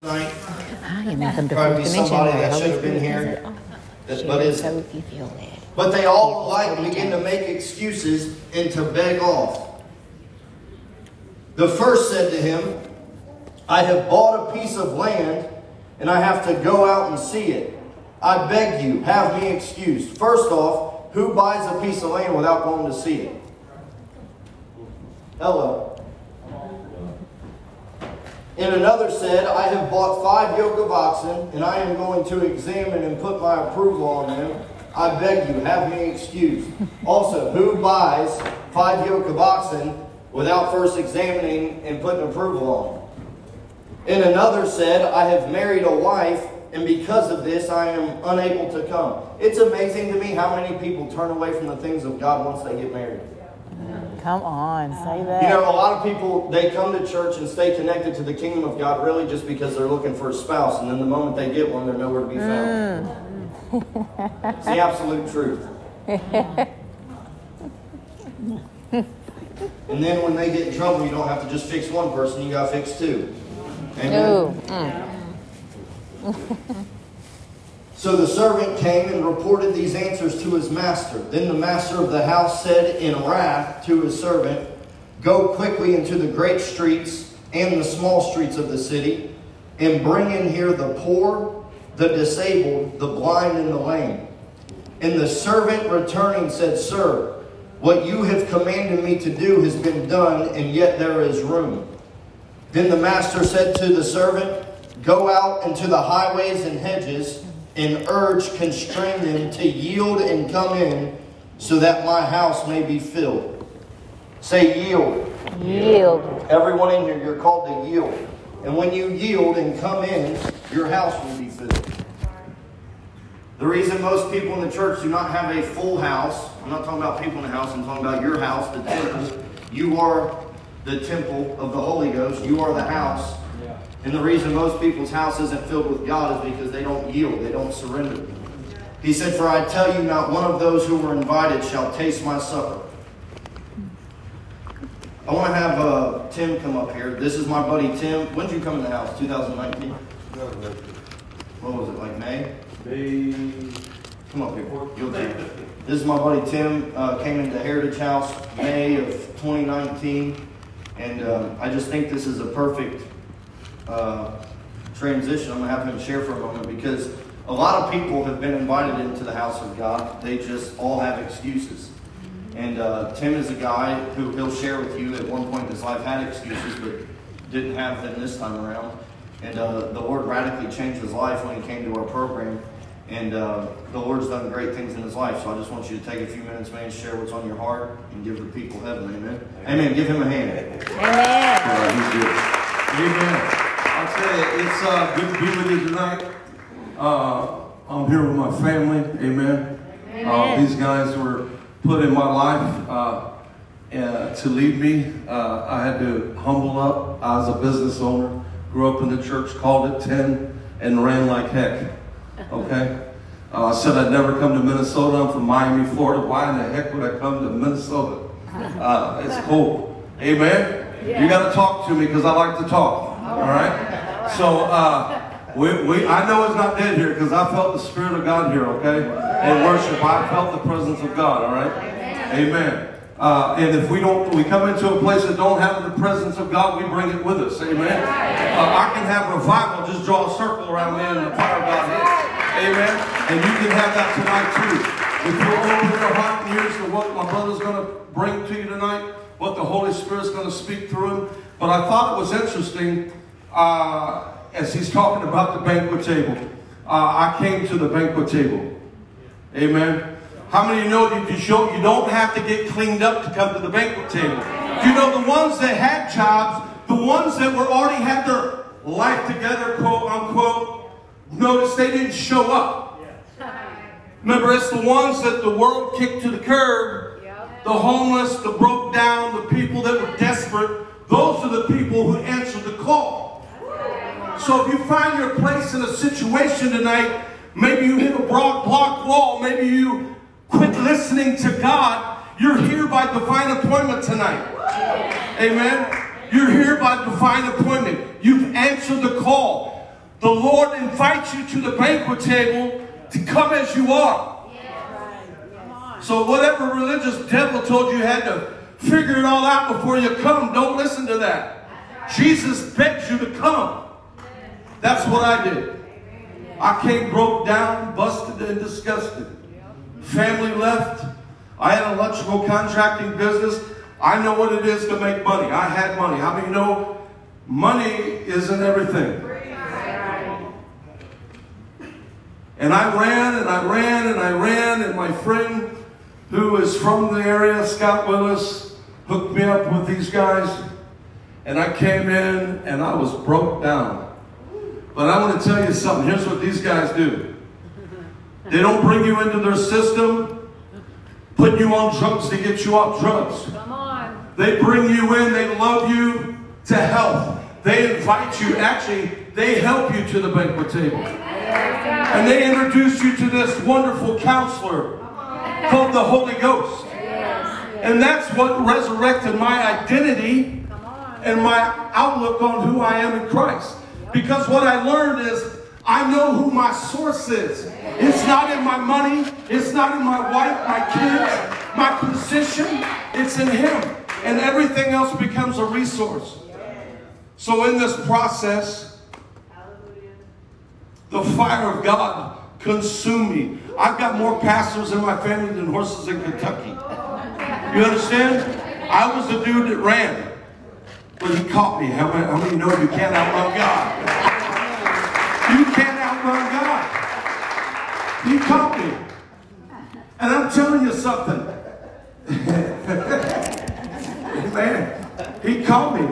tonight. I am Probably somebody that should have been here, that- but it isn't. so if you feel led. But they all alike begin to make excuses and to beg off. The first said to him, I have bought a piece of land and I have to go out and see it. I beg you, have me excused. First off, who buys a piece of land without going to see it? Hello. And another said, I have bought five yoke of oxen, and I am going to examine and put my approval on them. I beg you, have me excused. Also, who buys five yoke of oxen without first examining and putting approval on them? And another said, I have married a wife, and because of this, I am unable to come. It's amazing to me how many people turn away from the things of God once they get married. Come on, say that. You know, a lot of people, they come to church and stay connected to the kingdom of God really just because they're looking for a spouse. And then the moment they get one, they're nowhere to be mm. found. it's the absolute truth. and then when they get in trouble, you don't have to just fix one person, you got to fix two. Amen. no. So the servant came and reported these answers to his master. Then the master of the house said in wrath to his servant, Go quickly into the great streets and the small streets of the city, and bring in here the poor, the disabled, the blind, and the lame. And the servant returning said, Sir, what you have commanded me to do has been done, and yet there is room. Then the master said to the servant, Go out into the highways and hedges and urge, constrain them to yield and come in, so that my house may be filled. Say yield. Yield. Everyone in here, you're called to yield. And when you yield and come in, your house will be filled. The reason most people in the church do not have a full house, I'm not talking about people in the house, I'm talking about your house, the temple. You are the temple of the Holy Ghost, you are the house. And the reason most people's house isn't filled with God is because they don't yield, they don't surrender. He said, For I tell you, not one of those who were invited shall taste my supper. I want to have uh, Tim come up here. This is my buddy Tim. When did you come in the house? 2019? What was it, like May? May. Come up here. You'll. This is my buddy Tim. Uh, came into Heritage House May of 2019. And um, I just think this is a perfect uh, transition. I'm going to have him share for a moment because a lot of people have been invited into the house of God. They just all have excuses. And uh, Tim is a guy who he'll share with you at one point in his life had excuses, but didn't have them this time around. And uh, the Lord radically changed his life when he came to our program. And uh, the Lord's done great things in his life. So I just want you to take a few minutes, man, share what's on your heart, and give the people heaven. Amen. Amen. Give him a hand. Amen. All right, he's good. Amen. I'll tell you, it's uh, good to be with you tonight. Uh, I'm here with my family. Amen. Uh, these guys were put in my life uh, uh, to lead me. Uh, I had to humble up. I was a business owner, grew up in the church, called it 10, and ran like heck. Okay? Uh, I said I'd never come to Minnesota. I'm from Miami, Florida. Why in the heck would I come to Minnesota? Uh, it's cool. Amen? You got to talk to me because I like to talk. All right? So, uh, we, we, I know it's not dead here because I felt the Spirit of God here, okay? In worship, I felt the presence of God, all right? Amen. Uh, and if we don't, we come into a place that don't have the presence of God, we bring it with us. Amen. Uh, I can have revival, just draw a circle around me and the power of God hits. Amen. And you can have that tonight too. If you'll open your heart and ears to what my brother's going to bring to you tonight, what the Holy Spirit's going to speak through him. But I thought it was interesting uh, as he's talking about the banquet table. Uh, I came to the banquet table. Amen. How many know that you, show, you don't have to get cleaned up to come to the banquet table? You know the ones that had jobs, the ones that were already had their life together, quote unquote, notice they didn't show up. Remember, it's the ones that the world kicked to the curb, the homeless, the broke down, the people that were desperate. Those are the people who answered the call. So if you find your place in a situation tonight, maybe you hit a broad block wall, maybe you quit listening to God, you're here by divine appointment tonight. Amen. You're here by divine appointment. You've answered the call. The Lord invites you to the banquet table to come as you are. So whatever religious devil told you had to figure it all out before you come, don't listen to that. Jesus begs you to come. That's what I did. I came broke down, busted, and disgusted. Family left. I had an electrical contracting business. I know what it is to make money. I had money. How many know money isn't everything? And I ran and I ran and I ran, and my friend who is from the area, Scott Willis, hooked me up with these guys. And I came in and I was broke down. But I want to tell you something. Here's what these guys do they don't bring you into their system, put you on drugs to get you off drugs. Come on. They bring you in, they love you to health. They invite you, actually, they help you to the banquet table. And they introduce you to this wonderful counselor called the Holy Ghost. And that's what resurrected my identity and my outlook on who I am in Christ. Because what I learned is I know who my source is. It's not in my money, it's not in my wife, my kids, my position, it's in Him. And everything else becomes a resource. So in this process, the fire of God consumed me. I've got more pastors in my family than horses in Kentucky. You understand? I was the dude that ran. But he caught me. How many, how many know you can't outrun God? You can't outrun God. He caught me. And I'm telling you something. Man, he caught me.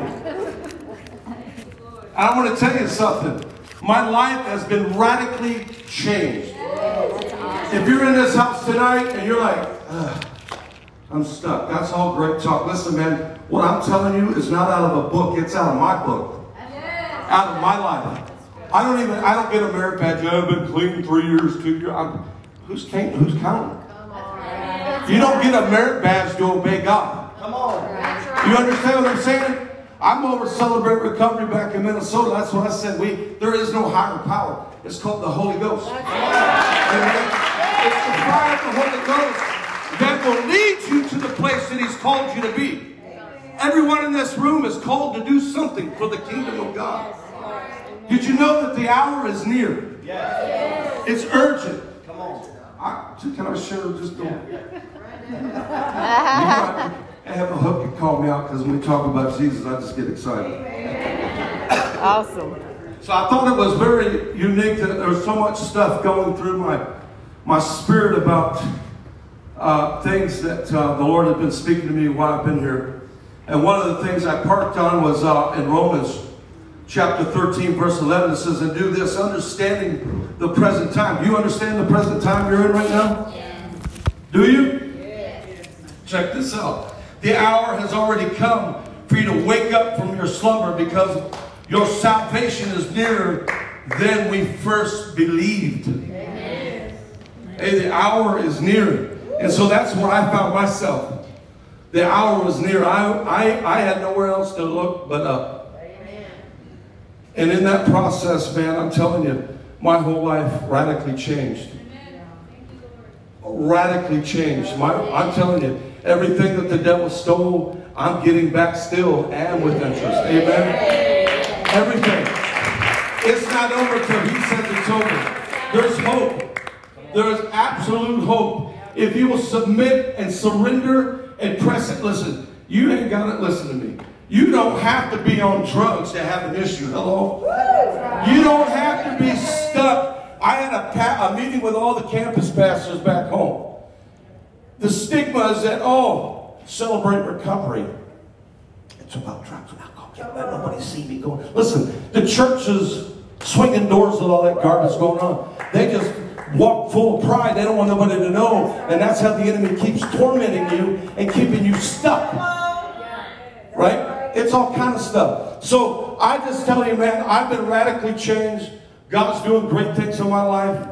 I want to tell you something. My life has been radically changed. If you're in this house tonight and you're like, "Ugh, I'm stuck. That's all great talk. Listen, man, what I'm telling you is not out of a book, it's out of my book. Out of my life. I don't even I don't get a merit badge. I've been clean three years, two years. I'm, who's counting? Who's counting? You don't get a merit badge to obey God. Come on. You understand what I'm saying? I'm over Celebrate Recovery back in Minnesota. That's what I said. We there is no higher power. It's called the Holy Ghost. Amen. It's the fire of the Holy Ghost that will lead you to the place that He's called you to be. Everyone in this room is called to do something for the kingdom of God. Did you know that the hour is near? It's urgent. Come on. I, can I share just a you know, I, I have a hook that called me out because when we talk about Jesus, I just get excited. Awesome. So I thought it was very unique that there was so much stuff going through my my spirit about uh, things that uh, the Lord had been speaking to me while I've been here. And one of the things I parked on was uh, in Romans chapter 13, verse 11. It says, And do this, understanding the present time. Do you understand the present time you're in right now? Do you? Check this out. The hour has already come for you to wake up from your slumber because your salvation is nearer than we first believed. Hey, the hour is near. And so that's where I found myself. The hour was near. I, I, I had nowhere else to look but up. And in that process, man, I'm telling you, my whole life radically changed. Radically changed. My, I'm telling you, everything that the devil stole, I'm getting back still and with interest. Amen. Everything. It's not over till he says it's over. There's hope. There is absolute hope. If you will submit and surrender and press it, listen, you ain't got to listen to me. You don't have to be on drugs to have an issue. Hello? You don't have to be stuck. I had a, a meeting with all the campus pastors back home. The stigma is that, oh, celebrate recovery. It's about drugs and alcohol. Can't let nobody see me going. Listen, the church is swinging doors with all that garbage going on. They just walk full of pride. They don't want nobody to know. And that's how the enemy keeps tormenting you and keeping you stuck. Right? It's all kind of stuff. So I just tell you, man, I've been radically changed. God's doing great things in my life.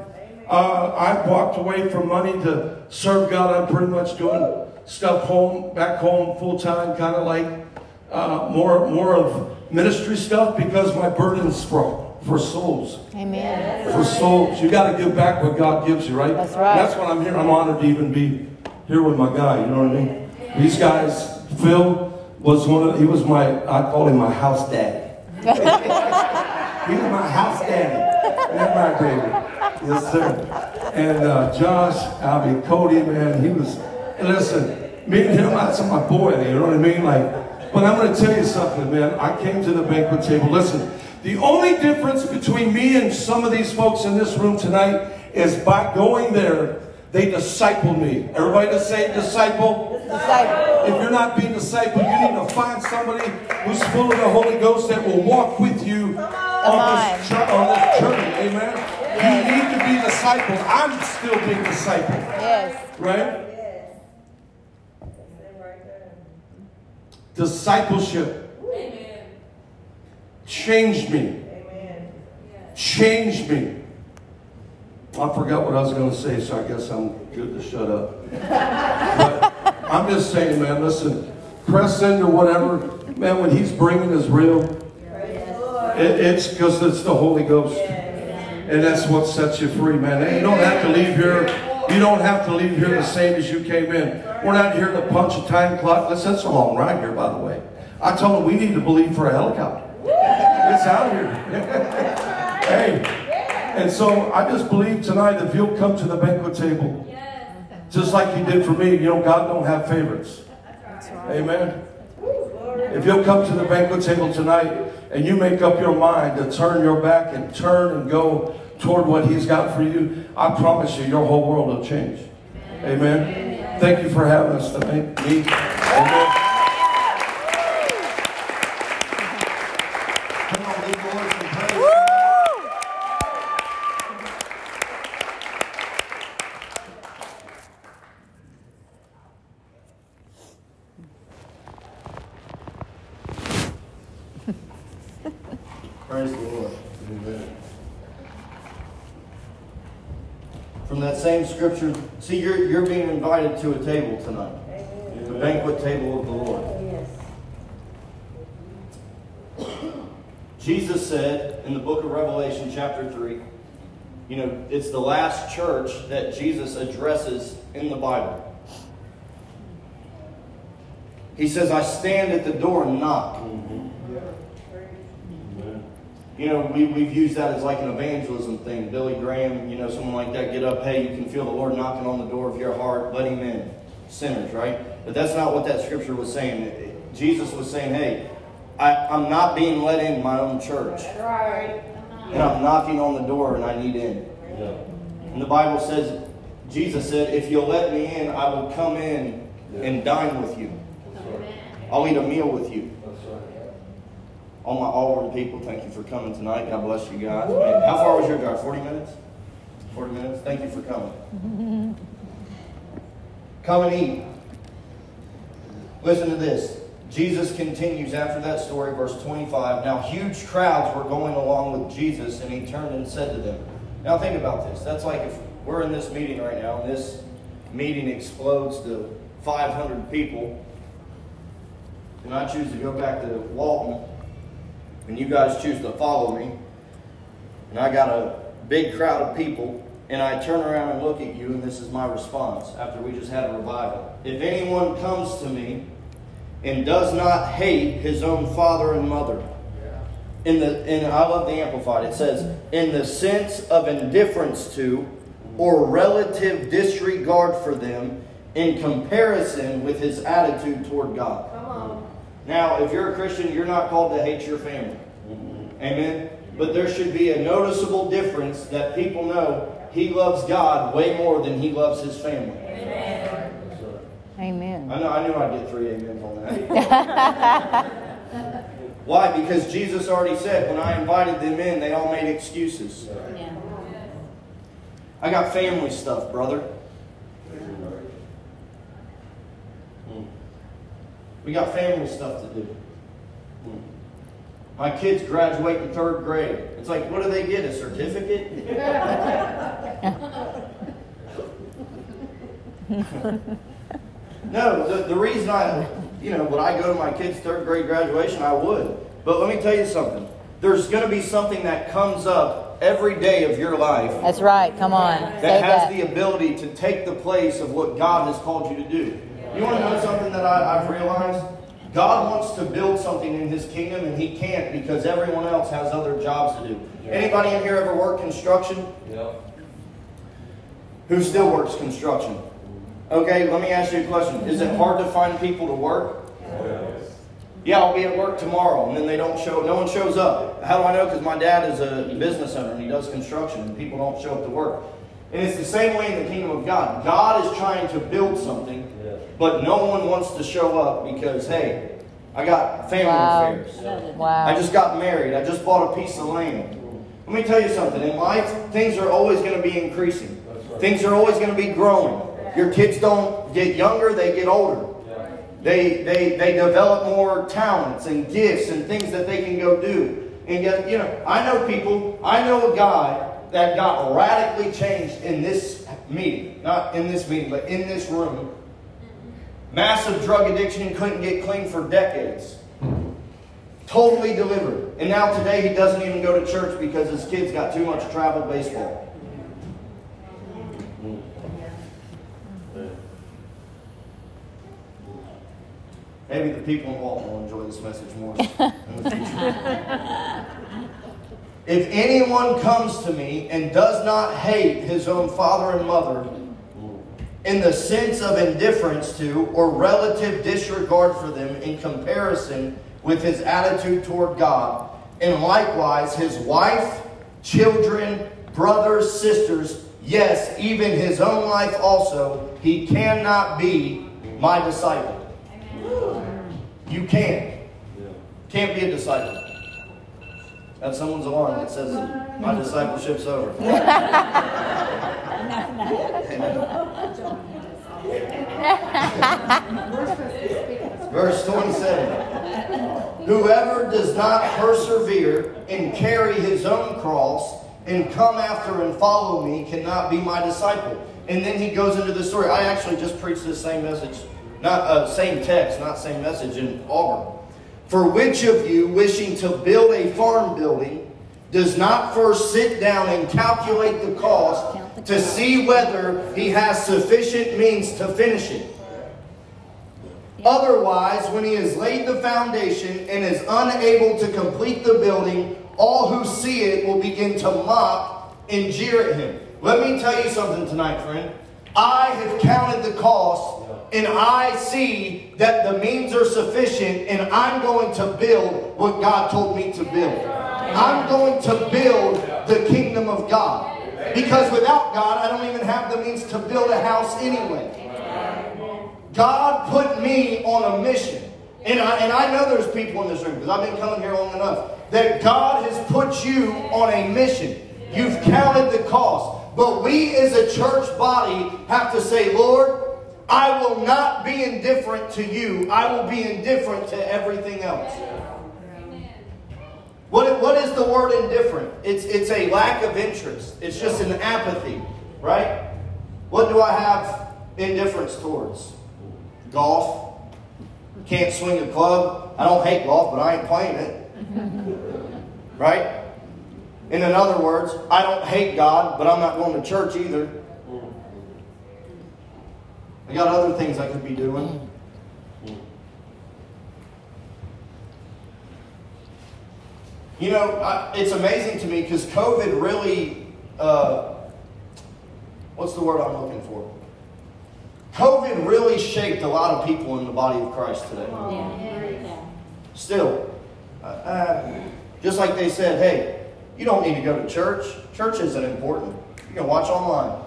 Uh, I've walked away from money to serve God. I'm pretty much doing stuff home, back home, full time, kind of like uh, more more of ministry stuff because my burden's from for souls. Amen. For souls. You got to give back what God gives you, right? That's right. That's what I'm here. I'm honored to even be here with my guy. You know what I mean? These guys, Phil was one of, he was my, I call him my house daddy. he was my house daddy. That's my baby. Yes, sir. And uh, Josh, I mean, Cody, man, he was, listen, me and him, that's my boy, you know what I mean? Like, but I'm going to tell you something, man. I came to the banquet table. Listen, the only difference between me and some of these folks in this room tonight is by going there, they disciple me. Everybody to say disciple? Disciple. If you're not being discipled, you need to find somebody who's full of the Holy Ghost that will walk with you on this, on this journey. Amen? You need to be discipled. I'm still being discipled. Yes. Right? Discipleship changed me. Changed me. I forgot what I was going to say, so I guess I'm good to shut up. but I'm just saying, man, listen, press into whatever, man, when he's bringing is real, it, it's because it's the Holy Ghost. And that's what sets you free, man. And you don't have to leave here. You don't have to leave here the same as you came in. We're not here to punch a time clock. Listen, that's a long ride here, by the way. I told him we need to believe for a helicopter. Out here. hey. And so I just believe tonight if you'll come to the banquet table, just like you did for me, you know, God don't have favorites. Amen. If you'll come to the banquet table tonight and you make up your mind to turn your back and turn and go toward what He's got for you, I promise you, your whole world will change. Amen. Thank you for having us tonight. Amen. Come on, leave the Lord some praise. Praise the Lord. From that same scripture, see, you're, you're being invited to a table tonight. The banquet table of the Lord. Jesus said in the book of Revelation, chapter 3, you know, it's the last church that Jesus addresses in the Bible. He says, I stand at the door and knock. Mm-hmm. You know, we, we've used that as like an evangelism thing. Billy Graham, you know, someone like that, get up, hey, you can feel the Lord knocking on the door of your heart, let him in. Sinners, right? But that's not what that scripture was saying. Jesus was saying, hey, I, I'm not being let in my own church. And I'm knocking on the door and I need in. And the Bible says, Jesus said, if you'll let me in, I will come in and dine with you. I'll eat a meal with you. All my Auburn people, thank you for coming tonight. God bless you guys. Man, how far was your drive? 40 minutes? 40 minutes? Thank you for coming. Come and eat. Listen to this. Jesus continues after that story, verse 25. Now, huge crowds were going along with Jesus, and he turned and said to them, Now, think about this. That's like if we're in this meeting right now, and this meeting explodes to 500 people, and I choose to go back to Walton, and you guys choose to follow me, and I got a big crowd of people, and I turn around and look at you, and this is my response after we just had a revival. If anyone comes to me and does not hate his own father and mother, in the and I love the amplified. It says, in the sense of indifference to or relative disregard for them in comparison with his attitude toward God. Now, if you're a Christian, you're not called to hate your family. Amen. But there should be a noticeable difference that people know he loves God way more than he loves his family. Amen. I know I knew I'd get three amens on that. Why? Because Jesus already said when I invited them in, they all made excuses. I got family stuff, brother. We got family stuff to do. Hmm. My kids graduate in third grade. It's like, what do they get? A certificate? no, the, the reason I, you know, would I go to my kids' third grade graduation? I would. But let me tell you something. there's going to be something that comes up every day of your life That's right. Come on. Say that has that. the ability to take the place of what God has called you to do. You want to know something that I, I've realized? God wants to build something in His kingdom, and He can't because everyone else has other jobs to do. Anybody in here ever work construction? Yeah. Who still works construction? Okay, let me ask you a question. Is it hard to find people to work? Yes. Yeah, I'll be at work tomorrow, and then they don't show. No one shows up. How do I know? Because my dad is a business owner and he does construction, and people don't show up to work. And it's the same way in the kingdom of God. God is trying to build something, but no one wants to show up because hey, I got family Wow. affairs. Wow. I just got married. I just bought a piece of land. Let me tell you something. In life, things are always going to be increasing. Things are always going to be growing. Your kids don't get younger; they get older. They, they, they develop more talents and gifts and things that they can go do. And yet, you know, I know people, I know a guy that got radically changed in this meeting. Not in this meeting, but in this room. Massive drug addiction, couldn't get clean for decades. Totally delivered. And now today he doesn't even go to church because his kids got too much travel baseball. Maybe the people in Walton will enjoy this message more in the future. if anyone comes to me and does not hate his own father and mother, in the sense of indifference to or relative disregard for them in comparison with his attitude toward God, and likewise his wife, children, brothers, sisters, yes, even his own life also, he cannot be my disciple. You can't. Can't be a disciple. That's someone's alarm that says my discipleship's over. Verse 27. Whoever does not persevere and carry his own cross and come after and follow me cannot be my disciple. And then he goes into the story. I actually just preached this same message, not uh, same text, not same message in Auburn. For which of you wishing to build a farm building does not first sit down and calculate the cost to see whether he has sufficient means to finish it? Otherwise, when he has laid the foundation and is unable to complete the building, all who see it will begin to mock and jeer at him. Let me tell you something tonight, friend. I have counted the cost and I see that the means are sufficient and I'm going to build what God told me to build. I'm going to build the kingdom of God. Because without God, I don't even have the means to build a house anyway. God put me on a mission. And I, and I know there's people in this room, because I've been coming here long enough, that God has put you on a mission. You've counted the cost. But we as a church body have to say, Lord, I will not be indifferent to you. I will be indifferent to everything else. What, what is the word indifferent? It's, it's a lack of interest. It's just an apathy, right? What do I have indifference towards? Golf. Can't swing a club. I don't hate golf, but I ain't playing it. right? In other words, I don't hate God, but I'm not going to church either. I got other things I could be doing. You know, I, it's amazing to me because COVID really, uh, what's the word I'm looking for? COVID really shaped a lot of people in the body of Christ today. Still, uh, uh, just like they said, hey, you don't need to go to church. Church isn't important. You can watch online.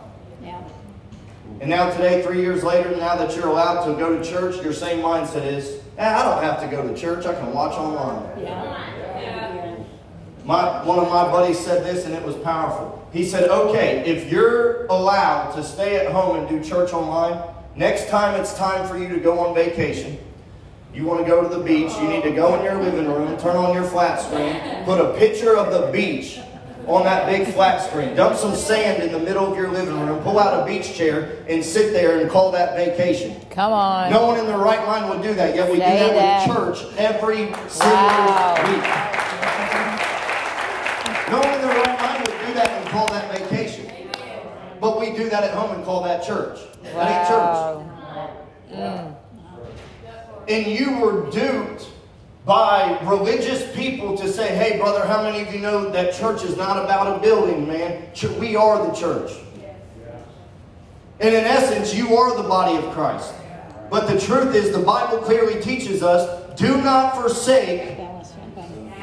And now today, three years later, now that you're allowed to go to church, your same mindset is, eh, I don't have to go to church. I can watch online. Yeah. yeah. My, one of my buddies said this, and it was powerful. He said, okay, if you're allowed to stay at home and do church online, next time it's time for you to go on vacation, you want to go to the beach, you need to go in your living room, turn on your flat screen, put a picture of the beach on that big flat screen. Dump some sand in the middle of your living room, pull out a beach chair, and sit there and call that vacation. Come on. No one in their right mind would do that, yet we Say do that, that. with church every single wow. week. No one in their right mind would do that and call that vacation. But we do that at home and call that church. Wow. That ain't church. Mm. And you were duped by religious people to say, hey, brother, how many of you know that church is not about a building, man? We are the church. And in essence, you are the body of Christ. But the truth is, the Bible clearly teaches us do not forsake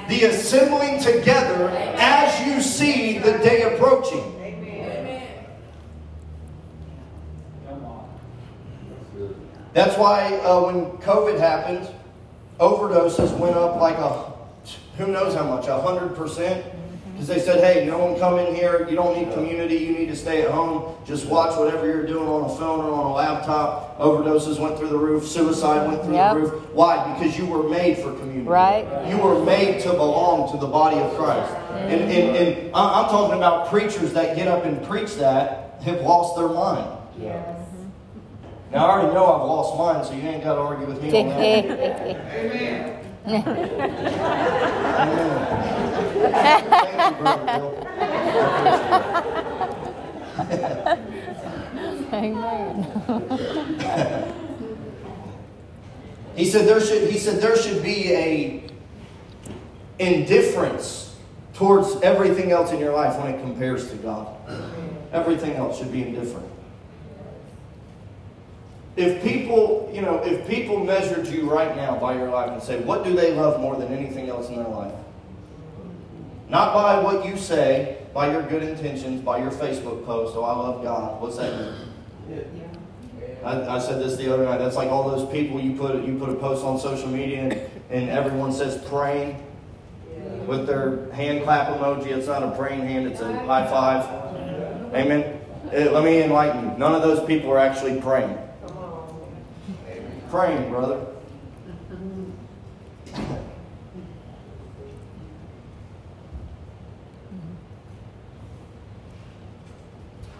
the assembling together as you see the day approaching. That's why uh, when COVID happened, overdoses went up like a, who knows how much, a hundred percent. Mm-hmm. Because they said, hey, no one come in here. You don't need community. You need to stay at home. Just watch whatever you're doing on a phone or on a laptop. Overdoses went through the roof. Suicide went through Yep. the roof. Why? Because you were made for community. Right. You were made to belong to the body of Christ. Mm-hmm. And, and, and I- I'm talking about preachers that get up and preach that have lost their mind. Now, I already know I've lost mine, so you ain't got to argue with me on that. Brother Bill. Amen. He said there should he said there should be a indifference towards everything else in your life when it compares to God. Everything else should be indifferent. If people, you know, if people measured you right now by your life and say, what do they love more than anything else in their life? Not by what you say, by your good intentions, by your Facebook post, oh, I love God. What's that mean? I, I said this the other night. That's like all those people you put you put a post on social media and, and everyone says praying with their hand clap emoji. It's not a praying hand, it's a high five. Amen. Eh, let me enlighten you. None of those people are actually praying. Praying, brother.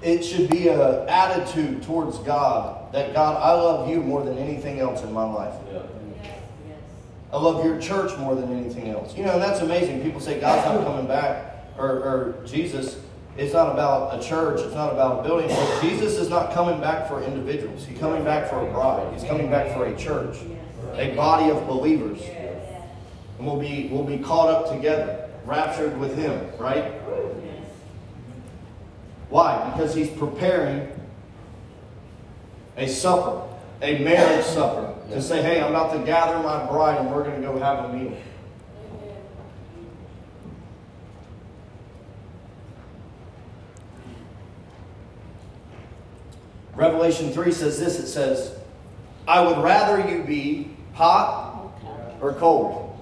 It should be an attitude towards God that God, I love you more than anything else in my life. I love your church more than anything else. You know, that's amazing. People say God's not coming back, or, or Jesus, it's not about a church, it's not about a building. Jesus is not coming back for individuals. He's coming back for a bride. He's coming back for a church, a body of believers. And we'll be, we'll be caught up together, raptured with Him, right? Why? Because He's preparing a supper, a marriage supper, to say, hey, I'm about to gather my bride and we're going to go have a meal. Revelation 3 says this it says, I would rather you be hot or cold,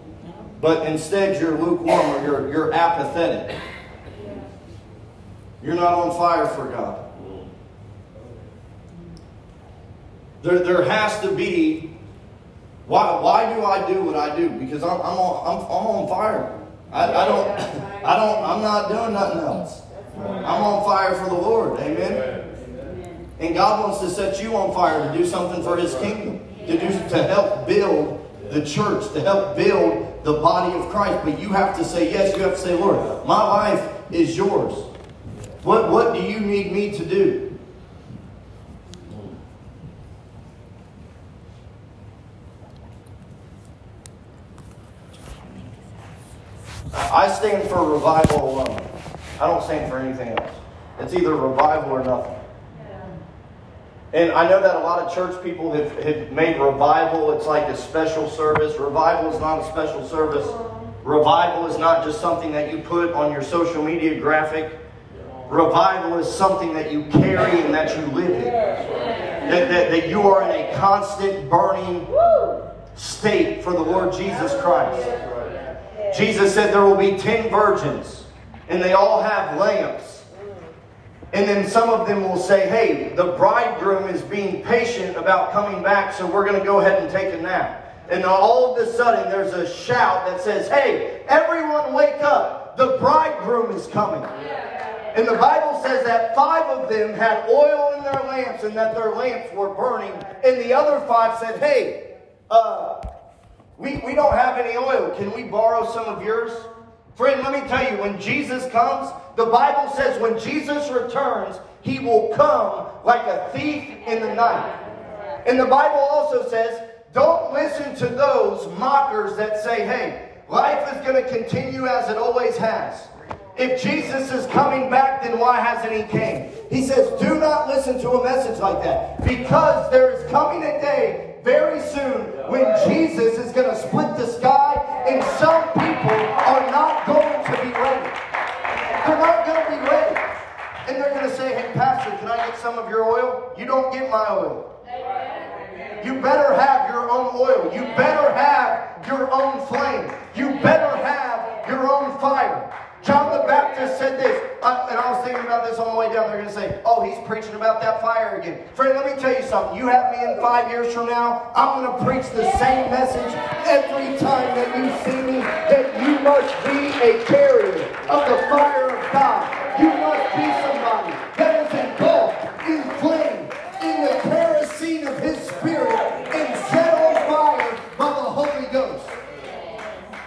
but instead you're lukewarm or you're, you're apathetic. You're not on fire for God. There, there has to be. Why, why do I do what I do? Because I'm, I'm, on, I'm, I'm on fire. I, I don't, I don't, I'm not doing nothing else. I'm on fire for the Lord. Amen. And God wants to set you on fire to do something for His kingdom, to do to help build the church, to help build the body of Christ. But you have to say yes. You have to say, Lord, my life is yours. What what do you need me to do? I stand for revival alone. I don't stand for anything else. It's either revival or nothing. And I know that a lot of church people have, have made revival, it's like a special service. Revival is not a special service. Revival is not just something that you put on your social media graphic. Revival is something that you carry and that you live in. That, that, that you are in a constant burning state for the Lord Jesus Christ. Jesus said there will be ten virgins, and they all have lamps. And then some of them will say, hey, the bridegroom is being patient about coming back, so we're going to go ahead and take a nap. And all of a sudden, there's a shout that says, hey, everyone wake up. The bridegroom is coming. And the Bible says that five of them had oil in their lamps and that their lamps were burning. And the other five said, hey, uh, we, we don't have any oil. Can we borrow some of yours? Friend, let me tell you, when Jesus comes, the Bible says when Jesus returns, he will come like a thief in the night. And the Bible also says, don't listen to those mockers that say, hey, life is going to continue as it always has. If Jesus is coming back, then why hasn't he came? He says, do not listen to a message like that because there is coming a day very soon when Jesus is going to split the sky and some people are not going to be ready. They're not going to be ready. And they're going to say, hey, Pastor, can I get some of your oil? You don't get my oil. You better have your own oil. You better have your own flame. You better have your own fire. John the Baptist said this, uh, and I was thinking about this on the way down. They're going to say, oh, he's preaching about that fire again. Friend, let me tell you something. You have me in five years from now, I'm going to preach the same message every time that you see me, that you must be a carrier of the fire of God. You must be somebody that is engulfed in flame, in the kerosene of his spirit, and set on fire by the Holy Ghost.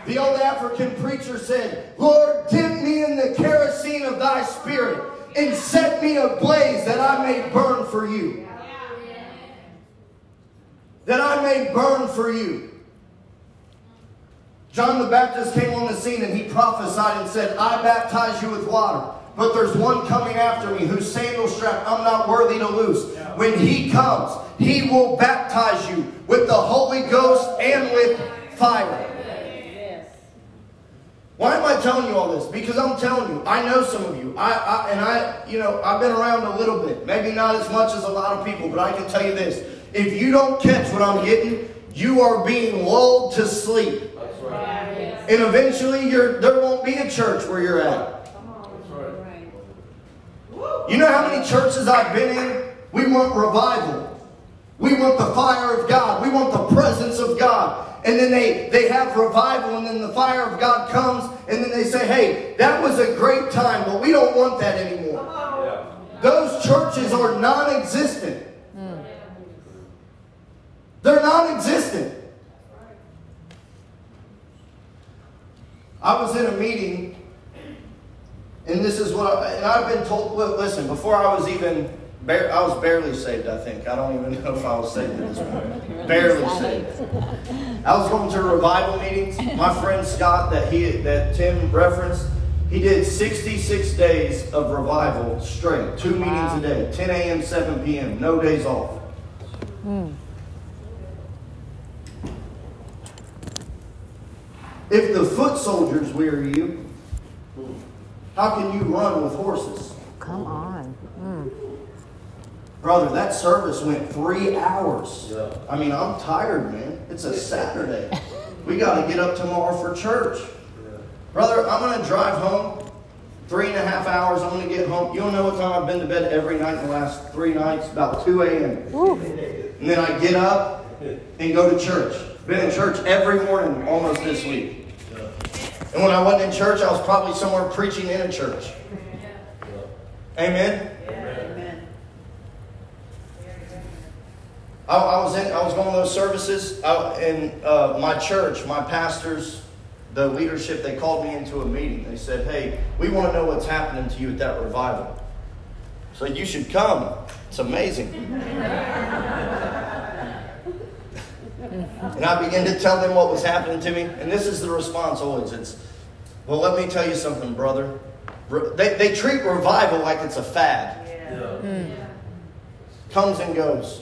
The old African preacher said, Lord, dip me in the kerosene of thy spirit and set me ablaze that I may burn for you. That I may burn for you. John the Baptist came on the scene and he prophesied and said, I baptize you with water, but there's one coming after me whose sandal strap I'm not worthy to loose. When he comes, he will baptize you with the Holy Ghost and with fire. Why am I telling you all this? Because I'm telling you, I know some of you. I, I and I, you know, I've been around a little bit. Maybe not as much as a lot of people, but I can tell you this. If you don't catch what I'm getting, you are being lulled to sleep. And eventually you're, there won't be a church where you're at. You know how many churches I've been in? We want revival. We want the fire of God. And then they, they have revival, and then the fire of God comes, and then they say, hey, that was a great time, but we don't want that anymore. Those churches are non existent. They're non existent. I was in a meeting, and this is what I, and I've been told. Listen, before I was even, I was barely saved. I think I don't even know if I was saved at this point. barely saved. I was going to revival meetings. My friend Scott, that he that Tim referenced, he did 66 days of revival straight, two meetings a day, 10 a.m., 7 p.m., no days off. Hmm. If the foot soldiers weary you, how can you run with horses? Come on. Brother, that service went three hours. I mean, I'm tired, man. It's a Saturday. We got to get up tomorrow for church. Brother, I'm going to drive home three and a half hours. I'm going to get home. You don't know what time I've been to bed every night in the last three nights? About 2 a.m. And then I get up and go to church. Been in church every morning almost this week. And when I wasn't in church, I was probably somewhere preaching in a church. Amen. I, I was in, I was going to those services I, in uh, my church. My pastors, the leadership, they called me into a meeting. They said, "Hey, we want to know what's happening to you at that revival. So you should come. It's amazing." and I began to tell them what was happening to me, and this is the response always. It's, "Well, let me tell you something, brother." Re- They, they treat revival like it's a fad. Yeah. Comes and goes.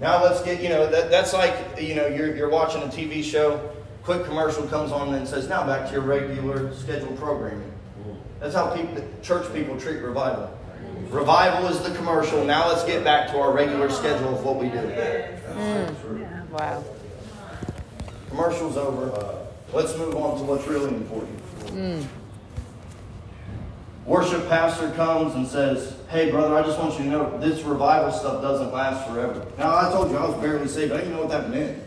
Now let's get, you know, that, that's like, you know, you're, you're watching a TV show, quick commercial comes on and says, now back to your regular scheduled programming. Hmm. That's how people, church people treat revival. Revival is the commercial. Now let's get back to our regular schedule of what we do. Hmm. Wow. Commercial's over. Let's move on to what's really important. Hmm. Worship pastor comes and says, Hey, brother, I just want you to know this revival stuff doesn't last forever. Now, I told you I was barely saved. I didn't even know what that meant.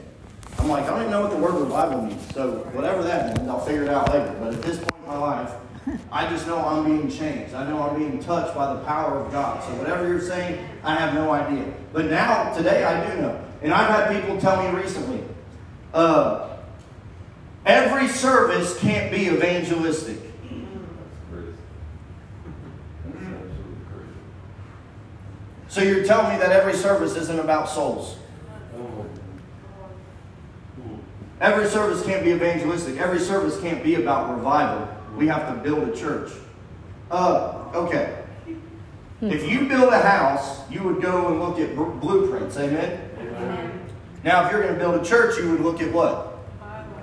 I'm like, I don't even know what the word revival means. So, whatever that means, I'll figure it out later. But at this point in my life, I just know I'm being changed. I know I'm being touched by the power of God. So, whatever you're saying, I have no idea. But now, today, I do know. And I've had people tell me recently, uh, every service can't be evangelistic. So you're telling me that every service isn't about souls? Every service can't be evangelistic. Every service can't be about revival. We have to build a church. Uh, okay. If you build a house, you would go and look at blueprints. Amen? Amen. Now, if you're going to build a church, you would look at what?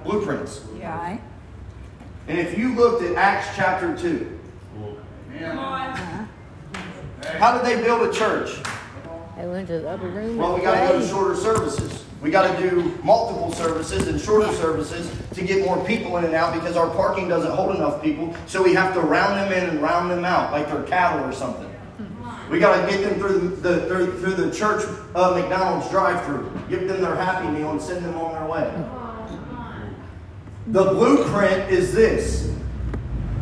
Blueprints. Yeah. And if you looked at Acts chapter 2, how did they build a church? They went to the upper room. Well, we got to go to shorter services. We got to do multiple services and shorter services to get more people in and out because our parking doesn't hold enough people. So we have to round them in and round them out like they're cattle or something. We got to get them through the, through, through the church uh, McDonald's drive-through, give them their Happy Meal, and send them on their way. The blueprint is this.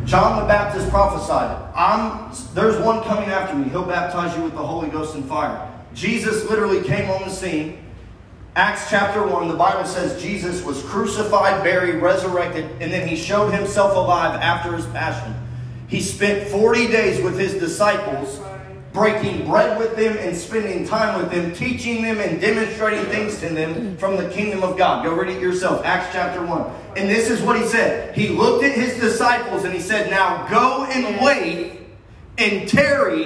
John the Baptist prophesied, I'm, there's one coming after me. He'll baptize you with the Holy Ghost and fire. Jesus literally came on the scene. Acts chapter 1, the Bible says Jesus was crucified, buried, resurrected, and then he showed himself alive after his passion. He spent 40 days with his disciples breaking bread with them and spending time with them, teaching them and demonstrating things to them from the kingdom of God. Go read it yourself, Acts chapter 1. And this is what he said. He looked at his disciples and he said, Now go and wait and tarry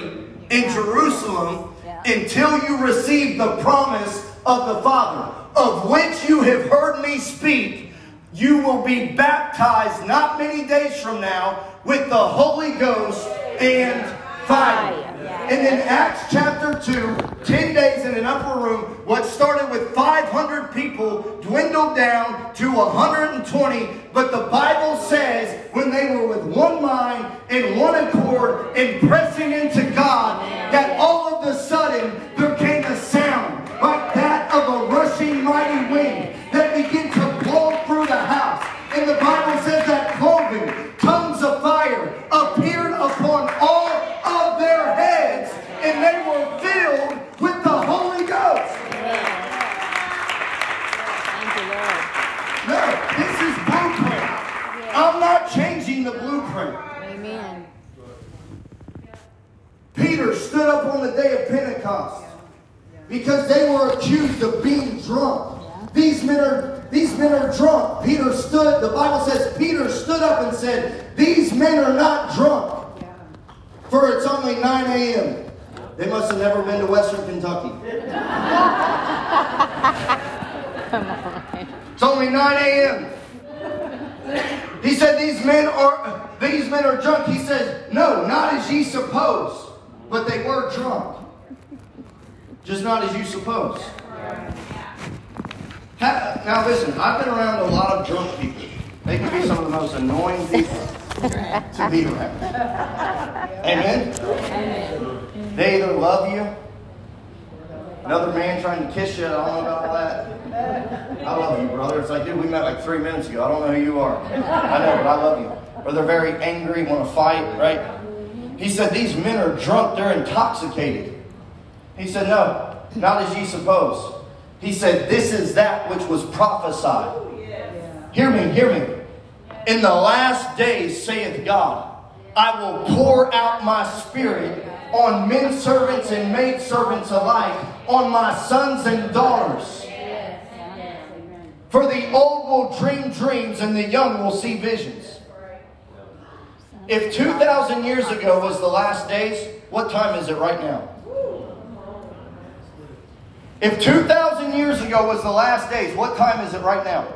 in Jerusalem until you receive the promise of the Father, of which you have heard me speak. You will be baptized not many days from now with the Holy Ghost and fire. And then Acts chapter 2, 10 days in an upper room, what started with 500 people dwindled down to 120. But the Bible says when they were with one mind and one accord and pressing into God, that all of a sudden there came a sound like that of a rushing mighty wind that began changing the blueprint. Amen. Peter stood up on the day of Pentecost because they were accused of being drunk. These men are these men are drunk. Peter stood, the Bible says Peter stood up and said, These men are not drunk. For it's only 9 a.m. They must have never been to Western Kentucky. It's only 9 a.m. He said, These men are these men are drunk. He says, No, not as ye suppose, but they were drunk. Just not as you suppose. Now listen, I've been around a lot of drunk people. They can be some of the most annoying people to be around. Amen? Amen. They either love you, another man trying to kiss you, I don't know about all that. I love you, brother. It's like, dude, we met like three minutes ago. I don't know who you are. I know, but I love you. Or they're very angry, want to fight, right? He said, These men are drunk, they're intoxicated. He said, No, not as ye suppose. He said, This is that which was prophesied. Oh, hear me, hear me. In the last days, saith God, I will pour out my spirit on men servants and maid servants alike, on my sons and daughters. For the old will dream dreams and the young will see visions. If 2,000 years ago was the last days, what time is it right now? If 2,000 years ago was the last days, what time is it right now?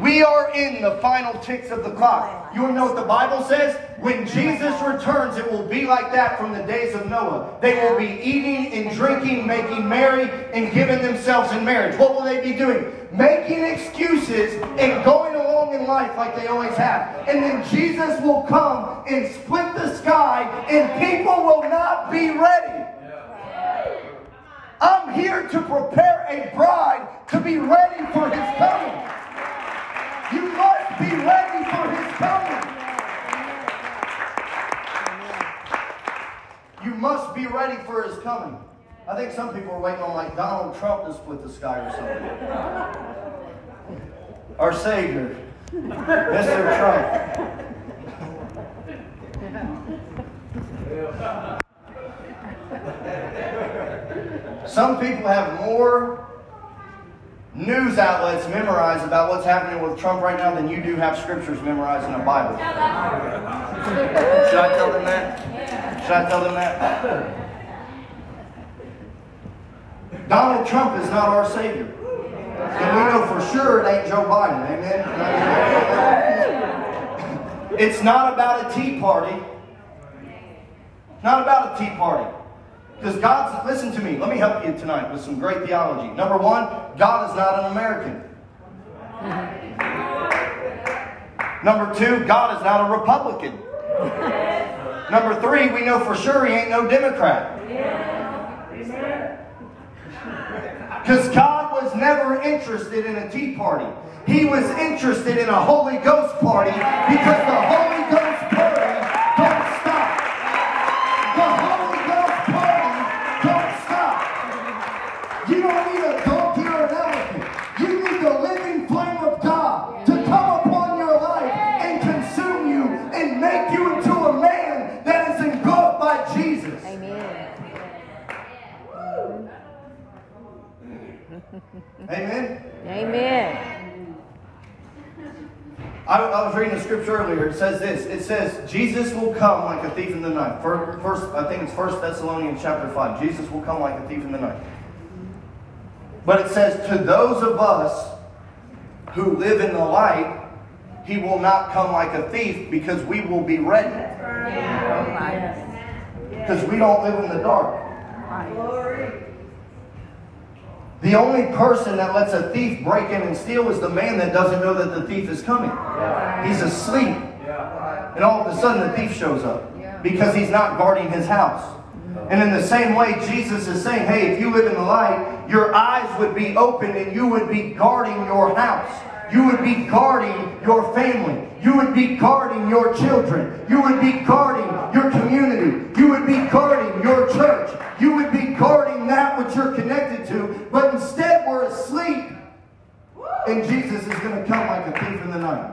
We are in the final ticks of the clock. You know what the Bible says? When Jesus returns, it will be like that from the days of Noah. They will be eating and drinking, making merry, and giving themselves in marriage. What will they be doing? Making excuses and going along in life like they always have. And then Jesus will come and split the sky, and people will not be ready. I'm here to prepare a bride to be ready for his coming. You must be ready for his coming. You must be ready for his coming. I think some people are waiting on like Donald Trump to split the sky or something. Our Savior, Mr. Trump. Some people have more news outlets memorized about what's happening with Trump right now than you do have scriptures memorized in a Bible. Should I tell them that? Should I tell them that? Donald Trump is not our Savior. And we know for sure it ain't Joe Biden. Amen? It's not about a tea party. Not about a tea party. Because God's, listen to me, let me help you tonight with some great theology. Number one, God is not an American. Number two, God is not a Republican. Number three, we know for sure he ain't no Democrat. Because God was never interested in a tea party. He was interested in a Holy Ghost party because the Holy Ghost Amen. Amen. I, I was reading a scripture earlier. It says this. It says Jesus will come like a thief in the night. First, first I think it's First Thessalonians chapter five. Jesus will come like a thief in the night. But it says to those of us who live in the light, he will not come like a thief because we will be ready. Because we don't live in the dark. The only person that lets a thief break in and steal is the man that doesn't know that the thief is coming. He's asleep. And all of a sudden the thief shows up because he's not guarding his house. And in the same way, Jesus is saying, hey, if you live in the light, your eyes would be open and you would be guarding your house. You would be guarding your family. You would be guarding your children. You would be guarding your community. You would be guarding your church. You would be guarding that which you're connected to. But instead, we're asleep. And Jesus is going to come like a thief in the night.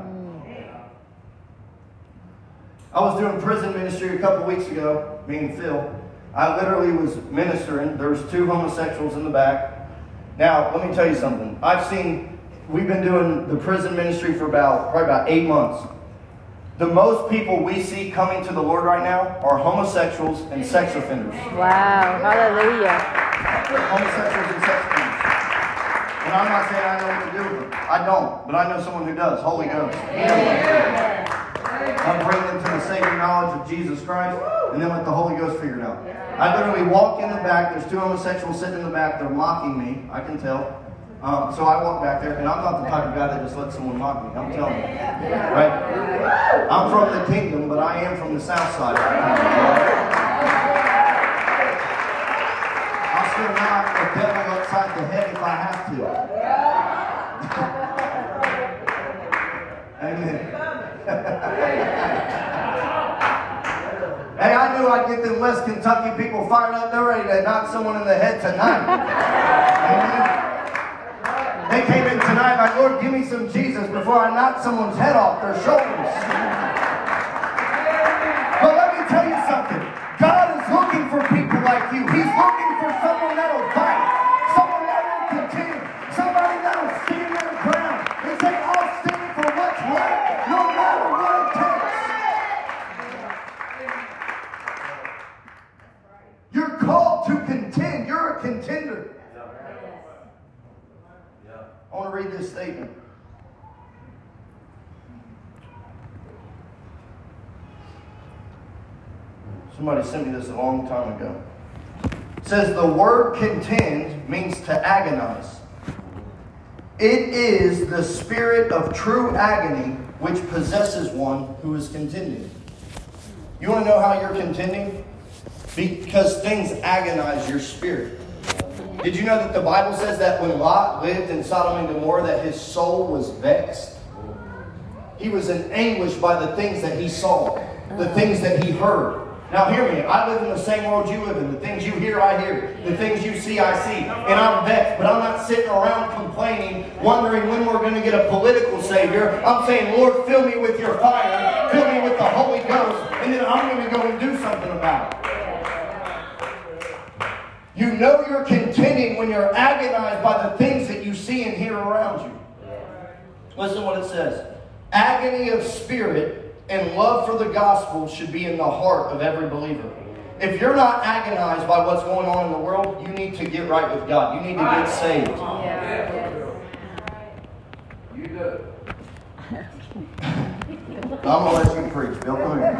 I was doing prison ministry a couple weeks ago, me and Phil. I literally was ministering. There was two homosexuals in the back. Now, let me tell you something. I've seen, we've been doing the prison ministry for about, probably about eight months. The most people we see coming to the Lord right now are homosexuals and sex offenders. Wow. Hallelujah. Homosexuals and sex offenders. And I'm not saying I know what to do with them. I don't, but I know someone who does. Holy Ghost. He knows what to do. I'm bringing them to the saving knowledge of Jesus Christ, and then let the Holy Ghost figure it out. I literally walk in the back. There's two homosexuals sitting in the back. They're mocking me. I can tell. Um, so I walk back there, and I'm not the type of guy that just lets someone mock me. I'm telling you, right? I'm from the kingdom, but I am from the south side. of the kingdom, I'll still knock the devil upside the head if I have to. Amen. hey, I knew I'd get them West Kentucky people fired up. They're ready to knock someone in the head tonight. Amen. They came in tonight like, Lord, give me some Jesus before I knock someone's head off their shoulders. But let me tell you something. God is looking for people like you. He's looking Somebody sent me this a long time ago. It says the word contend means to agonize. It is the spirit of true agony which possesses one who is contending. You want to know how you're contending? Because things agonize your spirit. Did you know that the Bible says that when Lot lived in Sodom and Gomorrah that his soul was vexed? He was in anguish by the things that he saw, the things that he heard. Now hear me, I live in the same world you live in. The things you hear, I hear. The things you see, I see. And I'm vexed, but I'm not sitting around complaining, wondering when we're going to get a political savior. I'm saying, Lord, fill me with your fire, fill me with the Holy Ghost, and then I'm going to go and do something about it. You know you're contending when you're agonized by the things that you see and hear around you. Listen to what it says. Agony of spirit and love for the gospel should be in the heart of every believer. If you're not agonized by what's going on in the world, you need to get right with God. You need to get saved. You do. I'm gonna let you preach, Bill. Come here.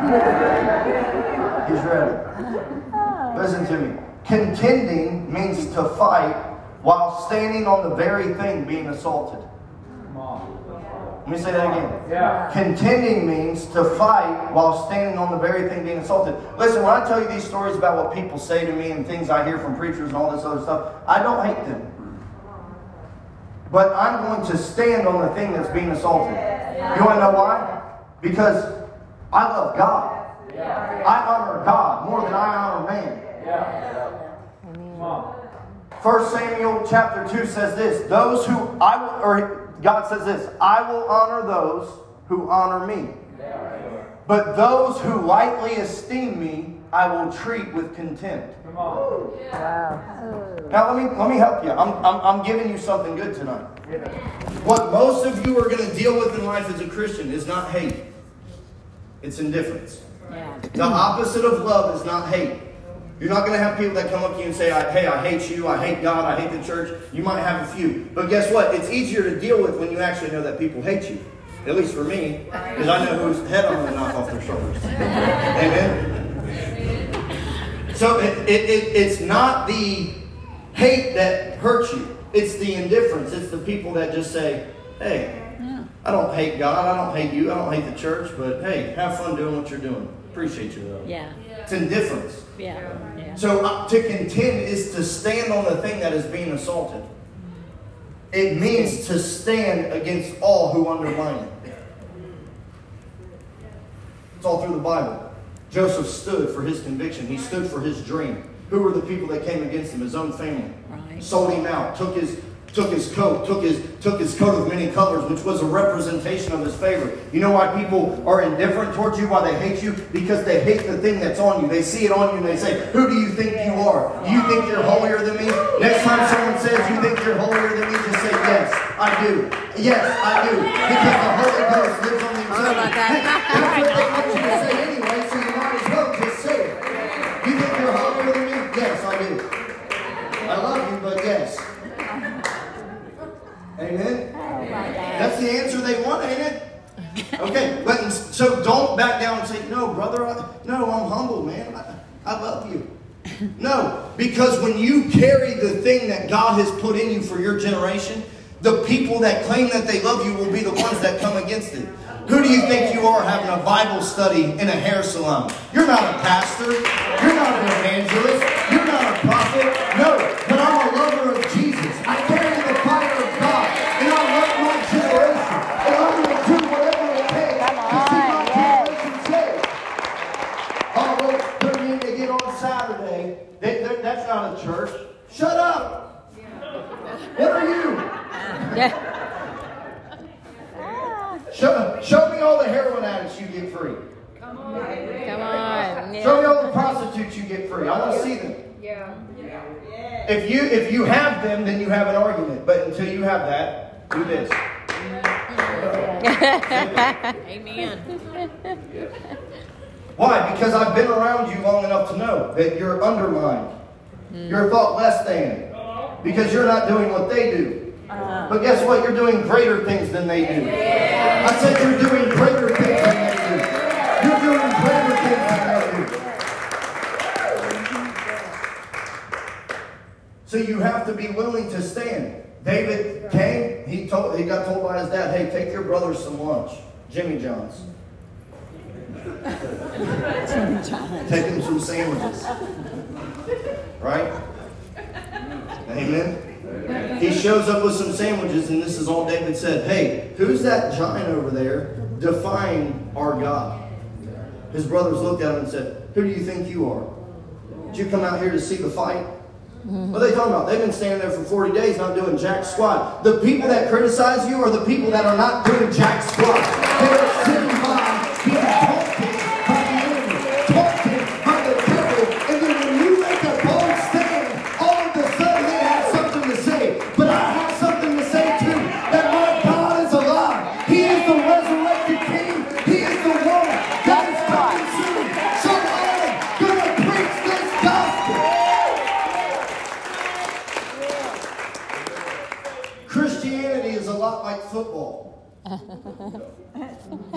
He's ready. Listen to me. Contending means to fight while standing on the very thing being assaulted. Let me say that again. Yeah. Contending means to fight while standing on the very thing being assaulted. Listen, when I tell you these stories about what people say to me and things I hear from preachers and all this other stuff, I don't hate them. But I'm going to stand on the thing that's being assaulted. You want to know why? Because I love God. I honor God more than I honor man. Yeah. Come on. First Samuel chapter 2 says this those who I will or God says this I will honor those who honor me. But those who lightly esteem me I will treat with contempt. Come on. Wow. Now let me let me help you. I'm, I'm, I'm giving you something good tonight. What most of you are going to deal with in life as a Christian is not hate. It's indifference. Yeah. The opposite of love is not hate. You're not going to have people that come up to you and say, hey, I hate you, I hate God, I hate the church. You might have a few. But guess what? It's easier to deal with when you actually know that people hate you. At least for me, because I know whose head I'm going to knock off their shoulders. Amen? So it, it, it, it's not the hate that hurts you. It's the indifference. It's the people that just say, hey, I don't hate God. I don't hate you. I don't hate the church. But hey, have fun doing what you're doing. Appreciate you though. Yeah. It's indifference. Yeah. So uh, to contend is to stand on the thing that is being assaulted. It means to stand against all who undermine it. It's all through the Bible. Joseph stood for his conviction. He stood for his dream. Who were the people that came against him? His own family. Right. Sold him out. Took his took his coat. Took his took his coat of many colors, which was a representation of his favor. You know why people are indifferent towards you? Why they hate you? Because they hate the thing that's on you. They see it on you and they say, "Who do you think you are? You think you're holier than me?" Next time someone says you think you're holier than me, just say, "Yes, I do. Yes, I do." Because the Holy Ghost lives on the inside. of you. Hey, That's what they want you to say anyway, so you might as well just say it. You think you're holier than me? Yes, I do. I love you, but yes. Amen. That's the answer they want, ain't it? Okay, but so don't back down and say, no, brother, I, no, I'm humble, man. I, I love you. No, because when you carry the thing that God has put in you for your generation, the people that claim that they love you will be the ones that come against it. Who do you think you are having a Bible study in a hair salon? You're not a pastor. You're not an evangelist. You're not a prophet. No, but I'm a lover of Jesus. I carry the fire of God, and I love my generation. And I'm going to do whatever it takes to see my generation saved. Oh, well, put me in to get on Saturday. They- they- that's not a church. Shut up. What are you? Yeah. Show, show me all the heroin addicts you get free. Come on. Show me Yeah. all the prostitutes you get free. I want to see them. If you if you have them, then you have an argument. But until you have that, do this. Amen. Why? Because I've been around you long enough to know that you're undermined. Hmm. You're thought less than. Because you're not doing what they do. Uh-huh. But guess what? You're doing greater things than they do. I said you're doing greater things than they do. You're doing greater things than they do. So you have to be willing to stand. David came, he told he got told by his dad, hey, take your brother some lunch. Jimmy John's. Take him some sandwiches. Right? Amen. He shows up with some sandwiches, and this is all David said. Hey, who's that giant over there defying our God? His brothers looked at him and said, Who do you think you are? Did you come out here to see the fight? What are they talking about? They've been standing there for 40 days not doing jack squat. The people that criticize you are the people that are not doing jack squat.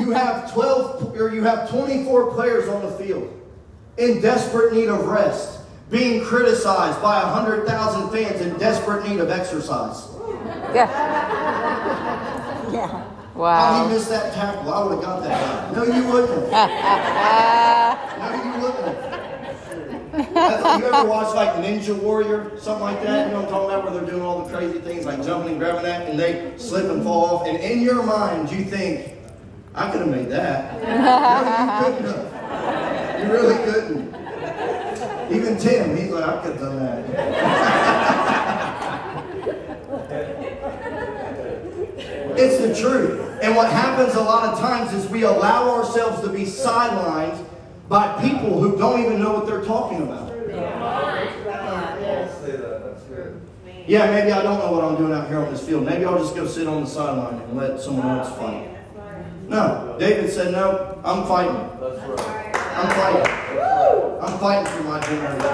You have 12 or you have 24 players on the field in desperate need of rest, being criticized by 100,000 fans in desperate need of exercise. Yeah. Yeah. Wow. How he missed that tackle? I would have got that guy. No, you wouldn't have. No, you wouldn't have. You ever watch like Ninja Warrior, something like that? You know what I'm talking about, where they're doing all the crazy things like jumping and grabbing that, and they slip and fall off. And in your mind, you think, I could have made that. You couldn't have. You really couldn't. Even Tim, he's like, I could have done that. It's the truth. And what happens a lot of times is we allow ourselves to be sidelined by people who don't even know what they're talking about. Yeah, maybe I don't know what I'm doing out here on this field. Maybe I'll just go sit on the sideline and let someone else fight. No, David said, no, I'm fighting. I'm fighting. I'm fighting for my generation.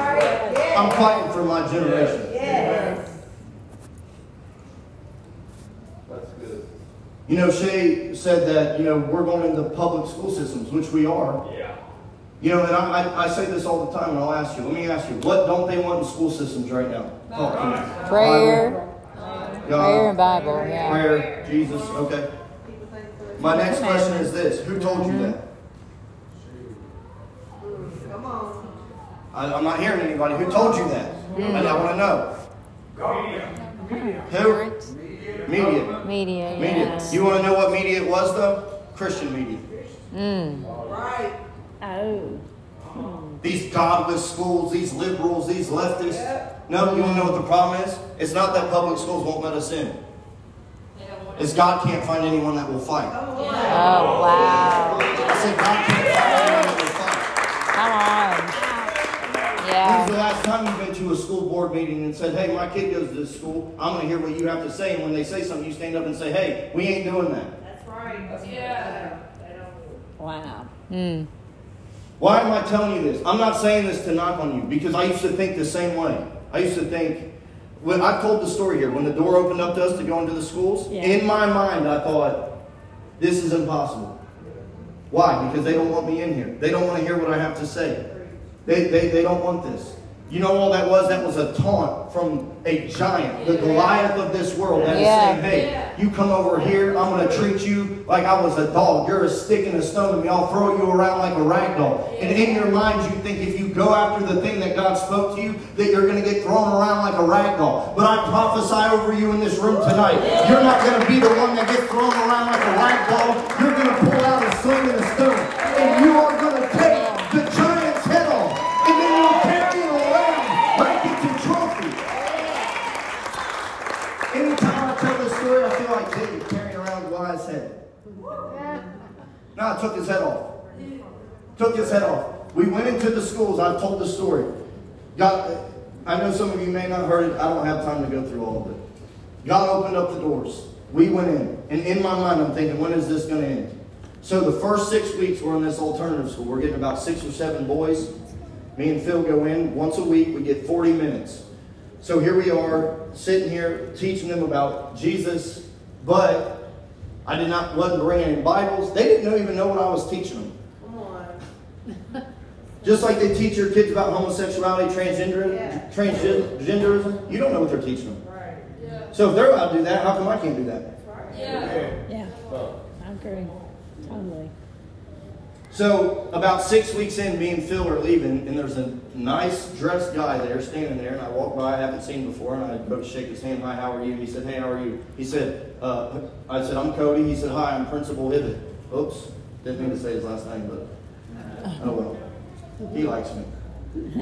I'm fighting for my generation. That's good. You know, Shay said that, you know, we're going into public school systems, which we are. Yeah. You know, and I, I, I say this all the time, and I'll ask you, let me ask you, what don't they want in school systems right now? Talk to me. Prayer. Bible, Prayer and Bible. Yeah. prayer, Jesus, okay. My next question is this, who told you that? I, I'm not hearing anybody, who told you that? And I want to know. Media. Who? Media. Media. Media. Yes. You want to know what media it was, though? Christian media. Mm. Oh. These godless schools, these liberals, these leftists. No, you want to know what the problem is? It's not that public schools won't let us in. It's God can't find anyone that will fight. Oh wow. I said God can't find anyone that will fight. Come on. Yeah. When's the last time you've been to a school board meeting and said, hey, my kid goes to this school. I'm going to hear what you have to say. And when they say something, you stand up and say, hey, we ain't doing that. That's right. Yeah. Wow. Mm. Why am I telling you this? I'm not saying this to knock on you because I used to think the same way. I used to think, when I've told the story here, when the door opened up to us to go into the schools, Yeah. in my mind I thought, this is impossible. Why? Because they don't want me in here. They don't want to hear what I have to say. They, they, they don't want this. You know all that was? That was a taunt from a giant, the Goliath of this world that Yeah. saying, hey, you come over here, I'm going to treat you like I was a dog. You're a stick and a stone to me. I'll throw you around like a rag doll. And in your mind, you think if you go after the thing that God spoke to you, that you're going to get thrown around like a rag doll. But I prophesy over you in this room tonight. You're not going to be the one that gets thrown around like a rag doll. You're going to pull out a sling and a stone. And you are going to take the giant's head off. And then you'll carry it around like it's a trophy. Anytime I tell this story, I feel like David carrying around Goliath's head. No, I took his head off. Took his head off. We went into the schools. I've told the story. God, I know some of you may not heard it. I don't have time to go through all of it. God opened up the doors. We went in. And in my mind, I'm thinking, when is this going to end? So the first six weeks, we're in this alternative school. We're getting about six or seven boys. Me and Phil go in once a week. We get 40 minutes. So here we are, sitting here teaching them about Jesus, but I did not wasn't bringing any Bibles. They didn't even know what I was teaching them. Come on. Just like they teach your kids about homosexuality, transgender, Yeah. transgenderism, you don't know what they're teaching them. Right. Yeah. So if they're allowed to do that, how come I can't do that? Yeah. Yeah. I agree. Totally. So about six weeks in, me and Phil are leaving, and there's a nice dressed guy there standing there, and I walk by, I haven't seen him before, and I go to shake his hand. Hi, how are you? He said, Hey, how are you? He said, uh, I said, I'm Cody. He said, Hi, I'm Principal Hibbett. Oops, didn't mean to say his last name, but oh well. He likes me. he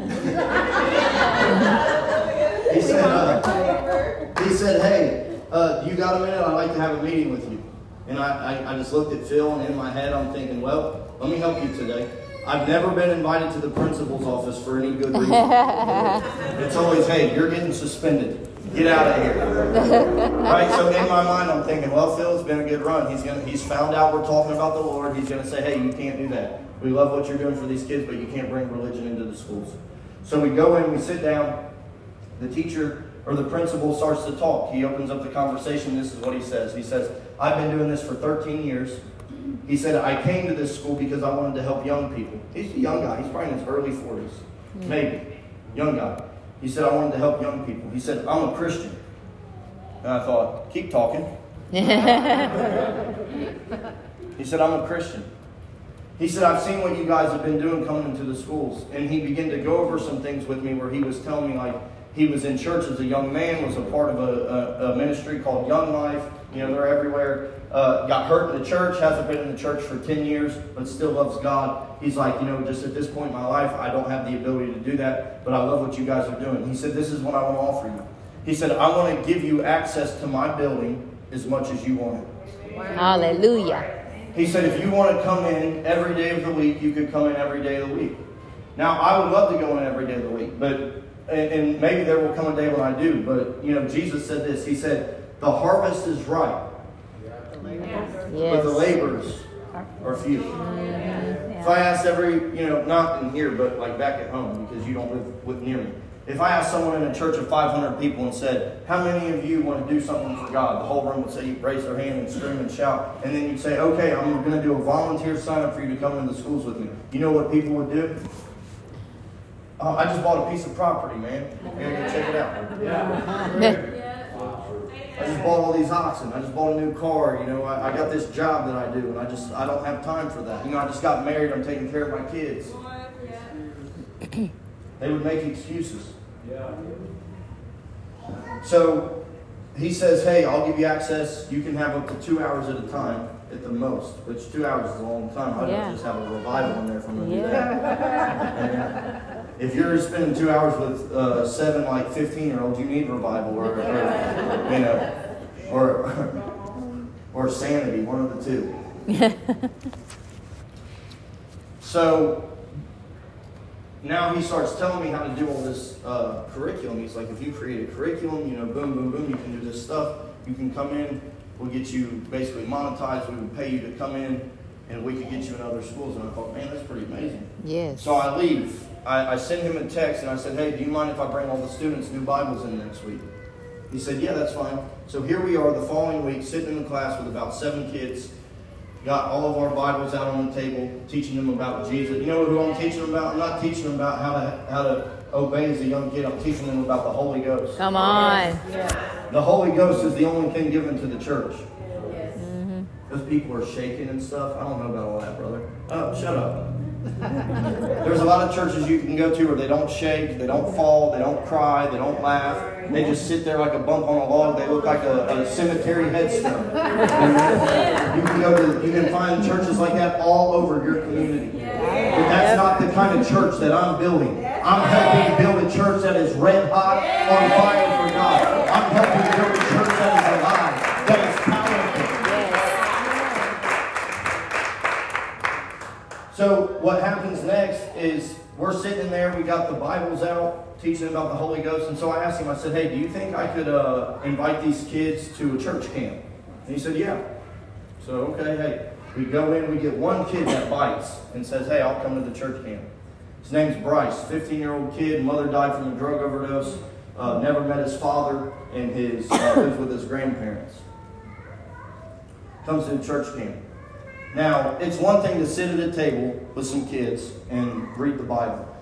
said, uh, he said, hey, uh, you got a minute? I'd like to have a meeting with you. And I, I, I just looked at Phil, and in my head, I'm thinking, well, let me help you today. I've never been invited to the principal's office for any good reason. it's always, hey, you're getting suspended. Get out of here. right? So in my mind, I'm thinking, well, Phil, it's been a good run. He's gonna, he's found out we're talking about the Lord. He's gonna say, hey, you can't do that. We love what you're doing for these kids, but you can't bring religion into the schools. So we go in, we sit down. The teacher or the principal starts to talk. He opens up the conversation. This is what he says. He says, I've been doing this for 13 years. He said, I came to this school because I wanted to help young people. He's a young guy. He's probably in his early 40s. Mm. Maybe. Young guy. He said, I wanted to help young people. He said, I'm a Christian. And I thought, keep talking. he said, I'm a Christian. He said, I've seen what you guys have been doing coming into the schools. And he began to go over some things with me where he was telling me, like, he was in church as a young man, was a part of a, a, a ministry called Young Life. You know, they're everywhere. Uh, got hurt in the church, hasn't been in the church for 10 years, but still loves God. He's like, you know, just at this point in my life, I don't have the ability to do that, but I love what you guys are doing. He said, This is what I want to offer you. He said, I want to give you access to my building as much as you want it. Hallelujah. He said, if you want to come in every day of the week, you could come in every day of the week. Now, I would love to go in every day of the week, but and, and maybe there will come a day when I do. But you know, Jesus said this. He said, "The harvest is ripe, but the Yes. laborers are few." If I ask every, you know, not in here, but like back at home, because you don't live with near me. If I asked someone in a church of 500 people and said, "How many of you want to do something for God?" the whole room would say, "You raise their hand and scream and shout, and then you'd say, "Okay, I'm going to do a volunteer sign up for you to come into the schools with me." You know what people would do? Oh, I just bought a piece of property, man. I gotta go check it out. I just bought all these oxen. I just bought a new car. You know, I, I got this job that I do, and I just I don't have time for that. You know, I just got married. I'm taking care of my kids. They would make excuses. Yeah. So he says, "Hey, I'll give you access. You can have up to two hours at a time, at the most. Which two hours is a long time. I'd Yeah. just have a revival in there if I'm gonna do Yeah. that. If you're spending two hours with uh, seven like 15 year olds, you need revival or, or you know, or or sanity, one of the two. so now he starts telling me how to do all this uh, curriculum. He's like, if you create a curriculum, you know, boom, boom, boom, you can do this stuff. You can come in. We'll get you basically monetized. We would pay you to come in, and we could get you in other schools. And I thought, man, that's pretty amazing. Yes. So I leave. I, I send him a text and I said, hey, do you mind if I bring all the students new Bibles in next week? He said, yeah, that's fine. So here we are the following week, sitting in the class with about seven kids. Got all of our Bibles out on the table, teaching them about Jesus. You know who I'm teaching them about? I'm not teaching them about how to how to obey as a young kid. I'm teaching them about the Holy Ghost. Come on. The Holy Ghost is the only thing given to the church. Mm-hmm. Those people are shaking and stuff. I don't know about all that, brother. Oh, shut up. There's a lot of churches you can go to where they don't shake, they don't fall, they don't cry, they don't laugh. They just sit there like a bump on a log. They look like a, a cemetery headstone. you can go to, you can find churches like that all over your community. But that's not the kind of church that I'm building. I'm helping build a church that is red hot on fire for God. I'm helping to build a church that is alive, that is powerful. So what happens next is we're sitting there, we got the Bibles out, teaching about the Holy Ghost, and so I asked him, I said, hey, do you think I could uh, invite these kids to a church camp? And he said, yeah. So, okay, hey, we go in, we get one kid that bites and says, hey, I'll come to the church camp. His name's Bryce, 15-year-old kid, mother died from a drug overdose, uh, never met his father, and his uh, lives with his grandparents. Comes to church camp. Now, it's one thing to sit at a table with some kids and read the Bible.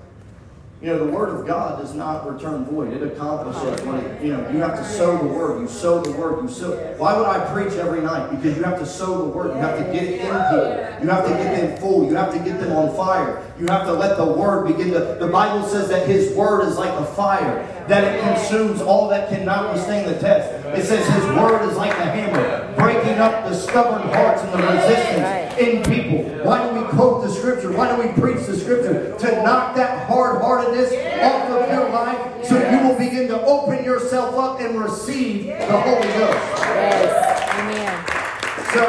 You know, the Word of God does not return void. It accomplishes what it, you know, you have to sow the Word. You sow the Word. You sow. Why would I preach every night? Because you have to sow the Word. You have to get it in people. You have to get them full. You have to get them on fire. You have to let the Word begin to. The Bible says that His Word is like a fire, that it consumes all that cannot withstand the test. It says His Word is like a hammer, breaking up the stubborn hearts and the resistance in people. Why do we quote the scripture? Why do we preach the scripture? To knock that hard-heartedness off of your life so you will begin to open yourself up and receive the Holy Ghost. Yes. Amen. So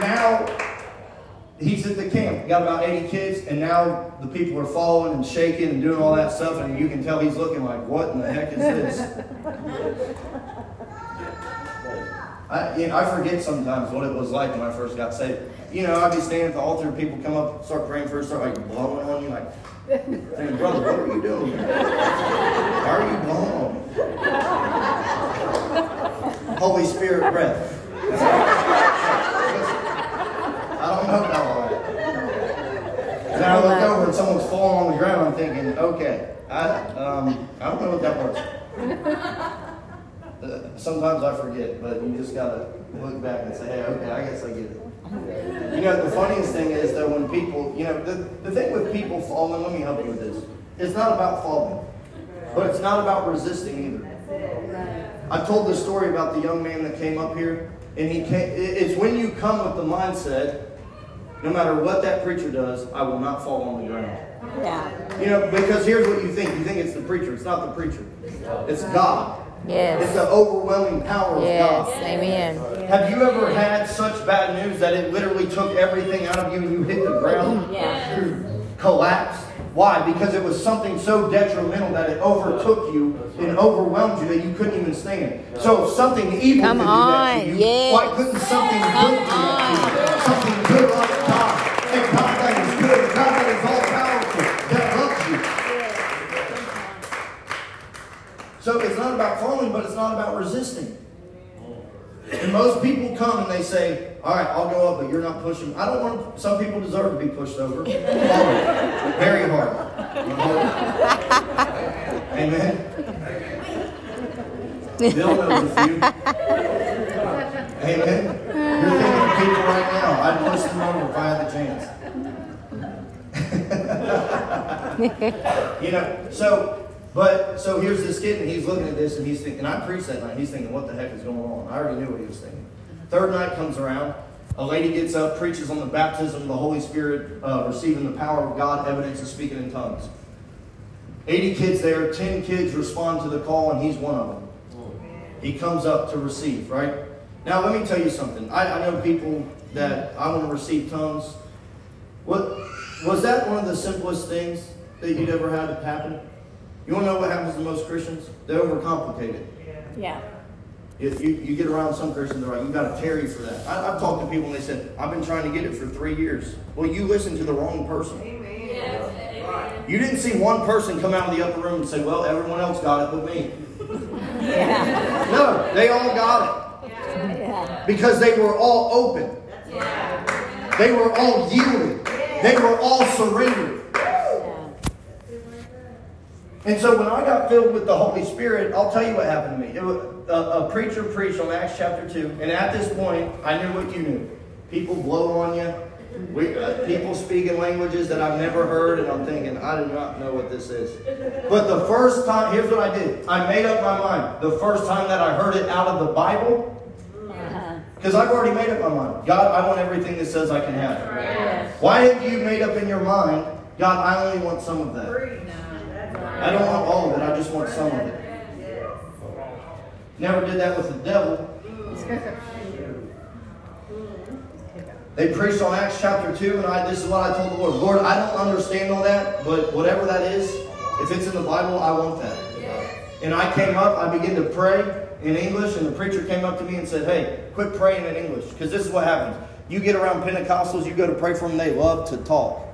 now he's at the camp. Got about 80 kids, and now the people are falling and shaking and doing all that stuff, and you can tell he's looking like, what in the heck is this? I, you know, I forget sometimes what it was like when I first got saved. You know, I'd be standing at the altar, and people come up, start praying first, start like blowing on you, like, saying, brother, what are you doing? Why are you blowing? Holy Spirit breath. I don't know that. Then I look over and someone's falling on the ground. I'm thinking, okay, I um, I don't know what that was. Uh, sometimes I forget, but you just gotta look back and say, hey, okay, I guess I get it. You know, the funniest thing is though when people, you know, the, the thing with people falling, let me help you with this. It's not about falling, but it's not about resisting either. I told the story about the young man that came up here, and he came, it- it's when you come with the mindset, no matter what that preacher does, I will not fall on the ground. Yeah. You know, because here's what you think. You think it's the preacher. It's not the preacher. It's God. Yes. It's Yes. the overwhelming power of Yes. God. Amen. Have you ever had such bad news that it literally took everything out of you and you hit the ground? Yeah. Collapsed? Why? Because it was something so detrimental that it overtook you and overwhelmed you that you couldn't even stand. So if something evil Come could do that to you, yes. why couldn't something Come good do that to you? Something good like God. And God that is good, God that is all powerful, that loves you. So it's not about falling, but it's not about resisting. And most people come and they say, all right, I'll go up, but you're not pushing. I don't want, some people deserve to be pushed over. Hard. Very hard. Amen. Bill knows a few. Amen. You're thinking of people right now. I'd push them over if I had the chance. you know, so, but, so here's this kid, and he's looking at this, and he's thinking, I preached that night, he's thinking, what the heck is going on? I already knew what he was thinking. Third night comes around, a lady gets up, preaches on the baptism of the Holy Spirit, uh, receiving the power of God, evidence of speaking in tongues. 80 kids there, 10 kids respond to the call, and he's one of them. He comes up to receive, right? Now, let me tell you something. I, I know people that I want to receive tongues. What was that one of the simplest things that you'd ever had happen? You want to know what happens to most Christians? They overcomplicate it. Yeah. If you, you get around some Christians, they're like, you got to tarry for that. I, I've talked to people and they said, I've been trying to get it for three years. Well, you listened to the wrong person. You didn't see one person come out of the upper room and say, well, everyone else got it but me. Yeah. No, they all got it. Yeah. Because they were all open. They were all yielded. They were all surrendered. And so when I got filled with the Holy Spirit, I'll tell you what happened to me. It was, a, a preacher preached on Acts chapter 2, and at this point, I knew what you knew. People blow on you. We, uh, people speak in languages that I've never heard, and I'm thinking, I do not know what this is. But the first time, here's what I did. I made up my mind. The first time that I heard it out of the Bible, because I've already made up my mind. God, I want everything that says I can have. Why have you made up in your mind, God, I only want some of that? I don't want all of it, I just want some of it. Never did that with the devil. They preached on Acts chapter 2, and I this is what I told the Lord. Lord, I don't understand all that, but whatever that is, if it's in the Bible, I want that. And I came up, I began to pray in English, and the preacher came up to me and said, Hey, quit praying in English. Because this is what happens. You get around Pentecostals, you go to pray for them, they love to talk.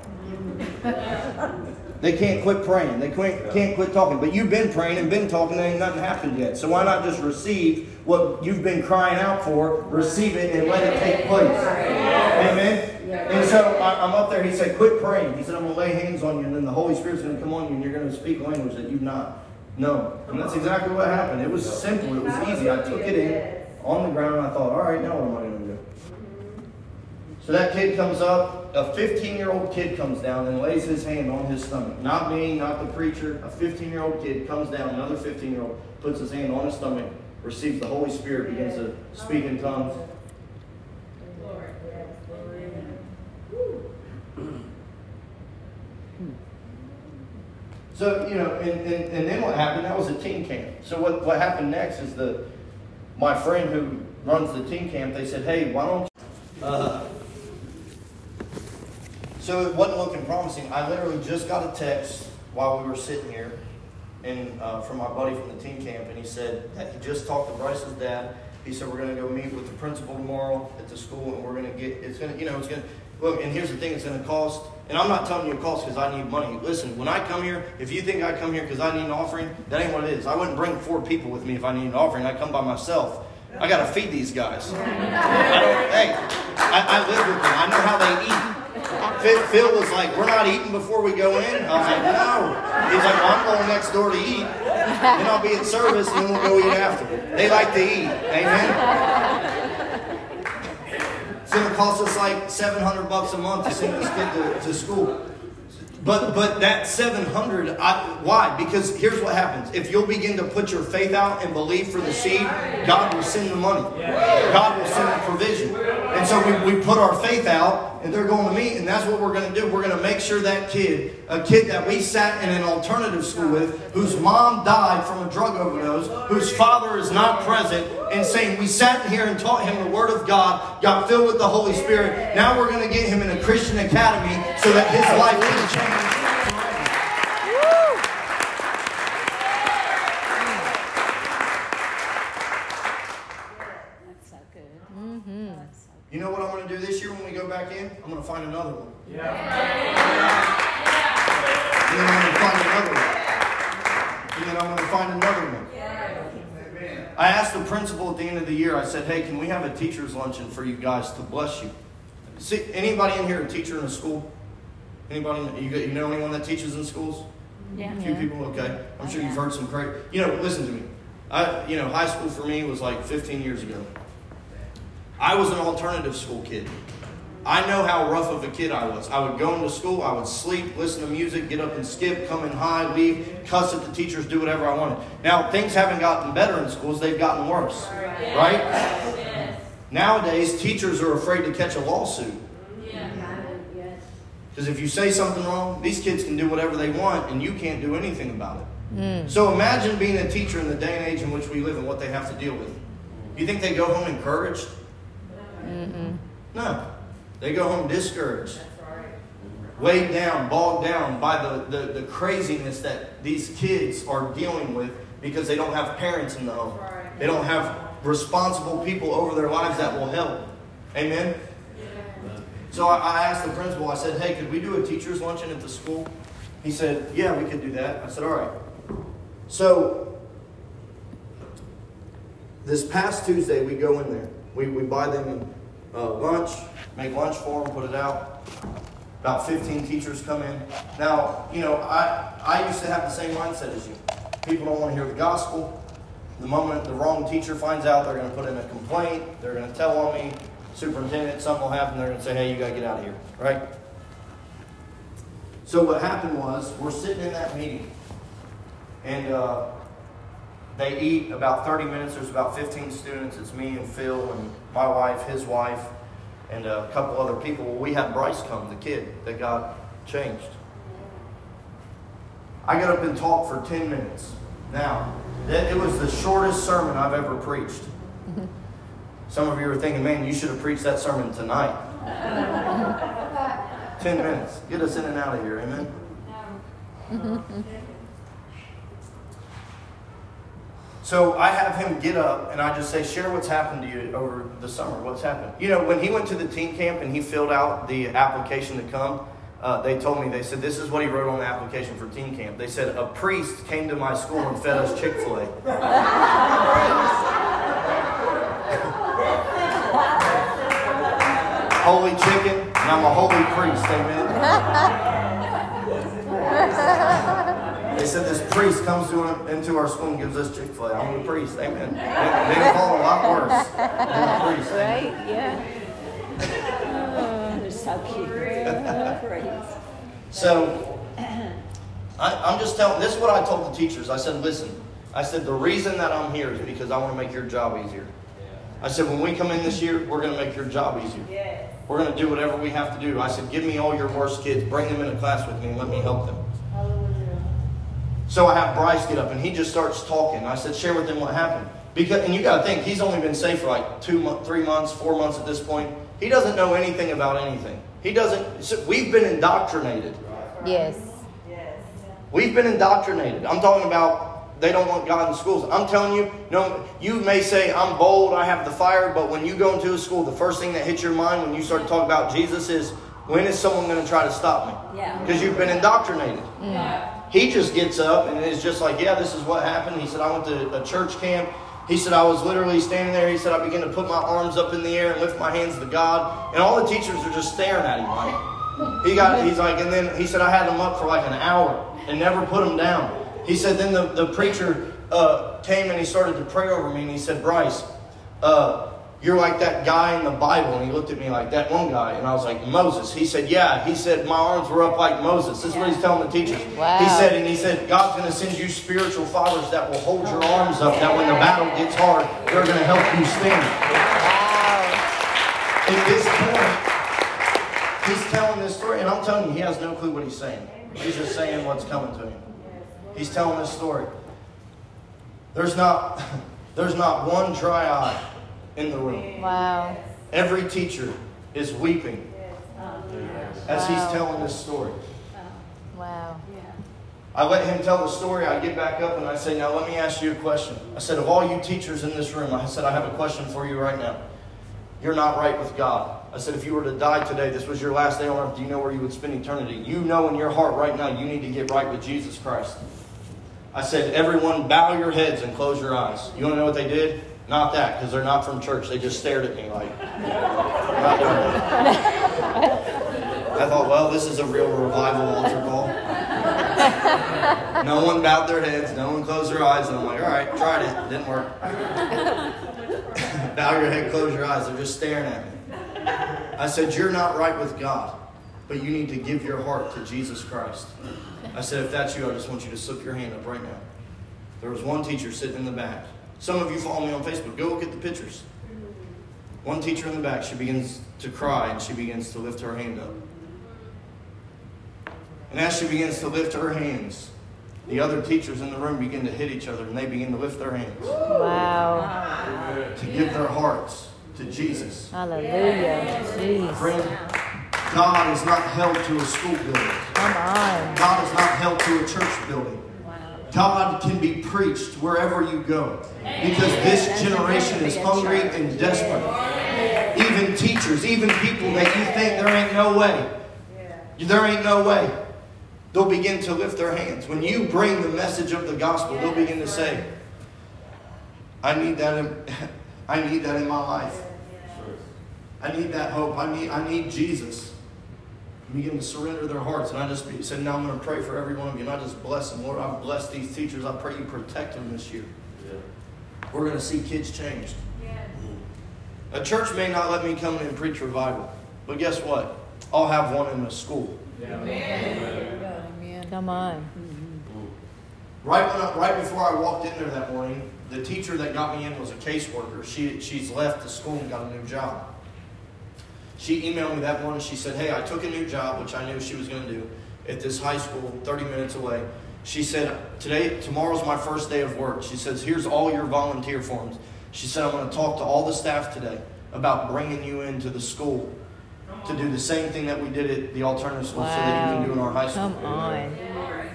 They can't quit praying. They can't, can't quit talking. But you've been praying and been talking, and ain't nothing happened yet. So why not just receive what you've been crying out for, receive it, and let it take place? Amen? And so I'm up there. He said, Quit praying. He said, I'm going to lay hands on you, and then the Holy Spirit's going to come on you, and you're going to speak language that you've not known. And that's exactly what happened. It was simple. It was easy. I took it in on the ground, and I thought, All right, now what am I going to do? So that kid comes up, a 15 year old kid comes down and lays his hand on his stomach. Not me, not the preacher. A 15 year old kid comes down, another 15 year old puts his hand on his stomach, receives the Holy Spirit, begins to speak in tongues. So, you know, and, and, and then what happened? That was a teen camp. So what, what happened next is the my friend who runs the teen camp, they said, hey, why don't you, uh, so it wasn't looking promising. I literally just got a text while we were sitting here and uh, from my buddy from the team camp, and he said that he just talked to Bryce's dad. He said we're going to go meet with the principal tomorrow at the school, and we're going to get. It's going to, you know, it's going to look. And here's the thing: it's going to cost. And I'm not telling you it costs because I need money. Listen, when I come here, if you think I come here because I need an offering, that ain't what it is. I wouldn't bring four people with me if I need an offering. I come by myself. I got to feed these guys. I don't, hey, I, I live with them. I know how they eat. Phil, was like, "We're not eating before we go in." I was like, "No." He's like, "Well, I'm going next door to eat, then I'll be at service, and then we'll go eat after." They like to eat. Amen. It's gonna cost us like seven hundred bucks a month to send this kid to, to school. But but that seven hundred, why? Because here's what happens: if you'll begin to put your faith out and believe for the seed, God will send the money. God will send the provision. And so we, we put our faith out, and they're going to meet, and that's what we're going to do. We're going to make sure that kid, a kid that we sat in an alternative school with, whose mom died from a drug overdose, whose father is not present, and saying we sat here and taught him the Word of God, got filled with the Holy Spirit. Now we're going to get him in a Christian academy so that his life can change. That's so good. Mm-hmm. That's so You know what I'm going to do this year when we go back in? I'm going to find another one. Yeah. And then I'm going to find another one. And then I'm going to find another one. I asked the principal at the end of the year, I said, hey, can we have a teacher's luncheon for you guys to bless you? See, anybody in here a teacher in a school? Anybody, you, you know anyone that teaches in schools? Yeah. A few people, okay. I'm sure oh, you've heard some great. You know, listen to me. I, you know, high school for me was like 15 years ago. I was an alternative school kid. I know how rough of a kid I was. I would go into school, I would sleep, listen to music, get up and skip, come in high, leave, cuss at the teachers, do whatever I wanted. Now things haven't gotten better in schools; they've gotten worse, right? Nowadays, teachers are afraid to catch a lawsuit. Because if you say something wrong, these kids can do whatever they want and you can't do anything about it. Mm. So imagine being a teacher in the day and age in which we live and what they have to deal with. You think they go home encouraged? No. They go home discouraged. Weighed down, bogged down by the, the, the craziness that these kids are dealing with because they don't have parents in the home. They don't have responsible people over their lives that will help. Amen? So I, I asked the principal, I said, hey, could we do a teacher's luncheon at the school? He said, yeah, we could do that. I said, all right. So this past Tuesday, we go in there. We, we buy them uh, lunch, make lunch for them, put it out. About 15 teachers come in. Now, you know, I, I used to have the same mindset as you. People don't want to hear the gospel. The moment the wrong teacher finds out, they're going to put in a complaint. They're going to tell on me. Superintendent, something will happen. They're going to say, hey, you got to get out of here, right? So what happened was, we're sitting in that meeting, and uh, they eat about 30 minutes. There's about 15 students. It's me and Phil and my wife, his wife, and a couple other people. Well, we had Bryce come, the kid that got changed. I got up and talked for 10 minutes. Now, it was the shortest sermon I've ever preached. Some of you are thinking, man, you should have preached that sermon tonight. 10 minutes. Get us in and out of here. Amen. So I have him get up and I just say, share what's happened to you over the summer. What's happened? You know, when he went to the teen camp and he filled out the application to come, uh, they told me, they said, this is what he wrote on the application for teen camp. They said, a priest came to my school and fed us Chick fil A. holy chicken, and I'm a holy priest. Amen. They said this priest comes to, into our school and gives us Chick fil A. I'm the priest. Amen. They, they call it a lot worse than a priest. Right? Yeah. Oh, they're so cute. So, I, I'm just telling, this is what I told the teachers. I said, listen, I said, the reason that I'm here is because I want to make your job easier. I said, when we come in this year, we're going to make your job easier. We're going to do whatever we have to do. I said, give me all your worst kids, bring them in a class with me, and let me help them. So I have Bryce get up and he just starts talking. I said, share with him what happened. Because, and you got to think, he's only been safe for like two, mo- three months, four months at this point. He doesn't know anything about anything. He doesn't, so we've been indoctrinated. Yes. Yes. We've been indoctrinated. I'm talking about they don't want God in schools. I'm telling you, no, you may say, I'm bold, I have the fire, but when you go into a school, the first thing that hits your mind when you start to talk about Jesus is, when is someone going to try to stop me? Yeah. Because you've been indoctrinated. Yeah. He just gets up and is just like, yeah, this is what happened. He said, I went to a church camp. He said, I was literally standing there. He said, I began to put my arms up in the air and lift my hands to God. And all the teachers are just staring at him. Like, he got, he's like, and then he said, I had him up for like an hour and never put him down. He said, then the, the preacher uh, came and he started to pray over me and he said, Bryce, uh, you're like that guy in the Bible. And he looked at me like that one guy. And I was like, Moses. He said, Yeah. He said, My arms were up like Moses. This is what he's telling the teachers. Wow. He said, and he said, God's going to send you spiritual fathers that will hold your arms up, that when the battle gets hard, they're going to help you stand. Wow. At this point, he's telling this story, and I'm telling you, he has no clue what he's saying. He's just saying what's coming to him. He's telling this story. There's not, there's not one dry eye in the room. Wow. Every teacher is weeping as he's telling this story. Uh-huh. Wow. I let him tell the story. I get back up and I say, Now let me ask you a question. I said, Of all you teachers in this room, I said, I have a question for you right now. You're not right with God. I said, If you were to die today, this was your last day on earth, do you know where you would spend eternity? You know in your heart right now you need to get right with Jesus Christ. I said, Everyone, bow your heads and close your eyes. You want to know what they did? Not that, because they're not from church. They just stared at me like, not doing it. I thought, well, this is a real revival altar call. No one bowed their heads, no one closed their eyes, and I'm like, all right, tried it, didn't work. Bow your head, close your eyes, they're just staring at me. I said, You're not right with God, but you need to give your heart to Jesus Christ. I said, If that's you, I just want you to slip your hand up right now. There was one teacher sitting in the back. Some of you follow me on Facebook, go look at the pictures. One teacher in the back, she begins to cry and she begins to lift her hand up. And as she begins to lift her hands, the other teachers in the room begin to hit each other and they begin to lift their hands Wow. to give their hearts to Jesus. Hallelujah. Jeez. Friend, God is not held to a school building. Come on. God is not held to a church building. God can be preached wherever you go. Because this generation is hungry and desperate. Even teachers, even people that you think there ain't no way. There ain't no way. They'll begin to lift their hands. When you bring the message of the gospel, they'll begin to say, I need that in, I need that in my life. I need that hope. I need, I need Jesus. And begin to surrender their hearts. And I just be- said, now I'm going to pray for every one of you. And I just bless them. Lord, I bless these teachers. I pray you protect them this year. Yeah. We're going to see kids changed. Mm-hmm. A church may not let me come in and preach revival. But guess what? I'll have one in a school. Yeah, amen. Come on. Mm-hmm. Right when I, right before I walked in there that morning, the teacher that got me in was a caseworker. She she's left the school and got a new job. She emailed me that morning. She said, "Hey, I took a new job, which I knew she was going to do, at this high school, 30 minutes away." She said, "Today, tomorrow's my first day of work." She says, "Here's all your volunteer forms." She said, "I'm going to talk to all the staff today about bringing you into the school to do the same thing that we did at the alternative school, so that you can do in our high school." Come on.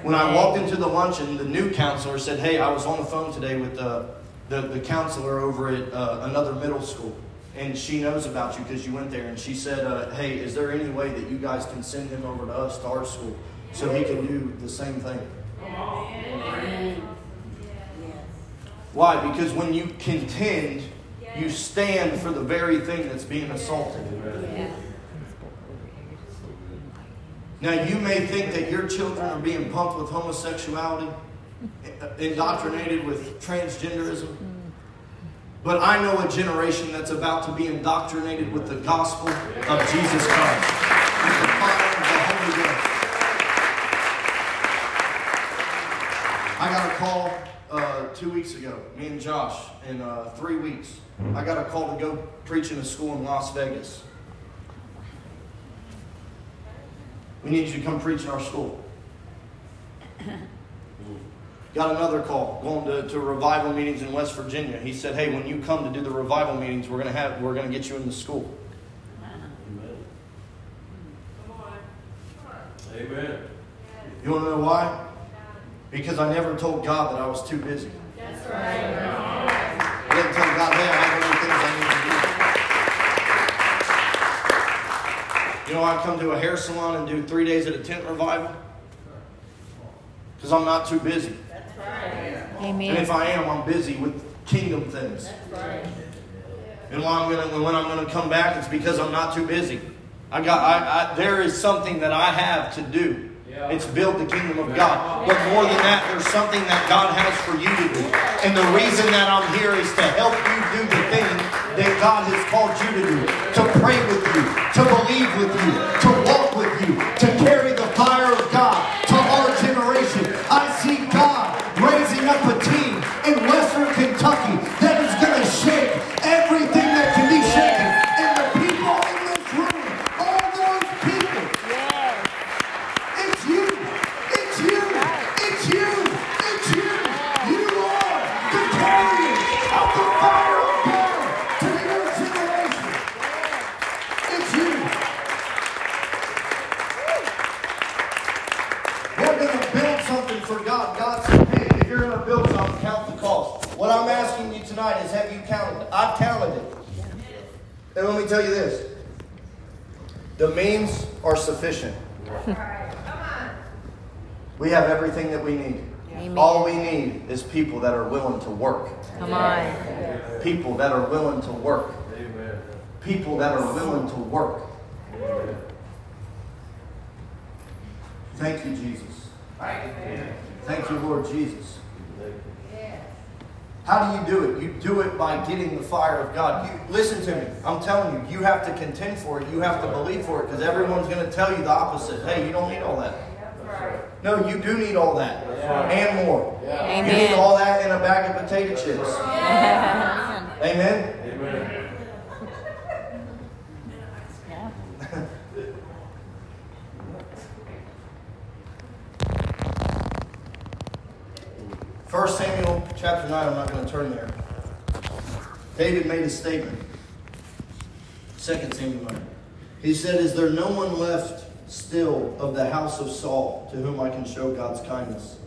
When I walked into the luncheon, the new counselor said, Hey, I was on the phone today with the, the, the counselor over at uh, another middle school. And she knows about you because you went there. And she said, uh, Hey, is there any way that you guys can send him over to us, to our school, so he can do the same thing? Why? Because when you contend, you stand for the very thing that's being assaulted. Now, you may think that your children are being pumped with homosexuality, indoctrinated with transgenderism. But I know a generation that's about to be indoctrinated with the gospel of Jesus Christ. I got a call uh, two weeks ago, me and Josh, in uh, three weeks. I got a call to go preach in a school in Las Vegas. We need you to come preach in our school. Got another call going to, to revival meetings in West Virginia. He said, "Hey, when you come to do the revival meetings, we're gonna have we're gonna get you in the school." Amen. Come on. Amen. You want to know why? Because I never told God that I was too busy. That's right. I didn't tell God, hey, I have other things I need to do. You know, I come to a hair salon and do three days at a tent revival because I'm not too busy. And if I am, I'm busy with kingdom things. And when I'm gonna when I'm gonna come back, it's because I'm not too busy. I got I, I there is something that I have to do. It's build the kingdom of God. But more than that, there's something that God has for you to do. And the reason that I'm here is to help you do the thing that God has called you to do. To pray with you, to believe with you, to walk with you, to carry the fire of God to our generation. I see God raising up a team in Western Kentucky that is going to shake everything that can be shaken. And the people in this room, all those people, Yes. it's you. It's you. It's you. It's you. You are the carrier of the fire of God to your generation. It's you. We're going to build something for God. God said, hey, if you're going to build something, count the cost. What I'm asking you tonight is have you counted it? I've counted it. And let me tell you this. The means are sufficient. We have everything that we need. Amen. All we need is people that are willing to work. Come on. People that are willing to work. Amen. People that are willing to work. Thank you, Jesus. Thank you, Lord Jesus. How do you do it? You do it by getting the fire of God. You, listen to me. I'm telling you, you have to contend for it. You have to believe for it because everyone's going to tell you the opposite. Hey, you don't need all that. No, you do need all that and more. You need all that in a bag of potato chips. Amen. Amen. First Samuel chapter 9, I'm not going to turn there. David made a statement. Second Samuel 9. He said, Is there no one left still of the house of Saul to whom I can show God's kindness?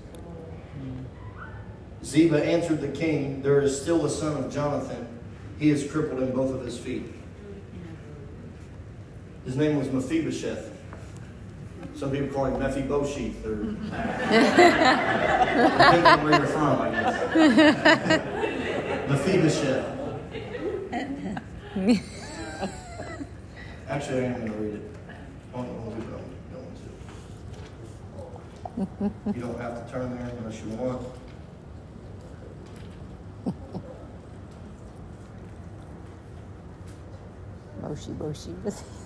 Ziba answered the king, There is still a son of Jonathan. He is crippled in both of his feet. His name was Mephibosheth. Some people call him Mephibosheth, or depending on where you're from, I guess. Mephibosheth. Actually, I am going to read it. Hold on, hold on, don't want to. You don't have to turn there unless you want. Moshi, moshi.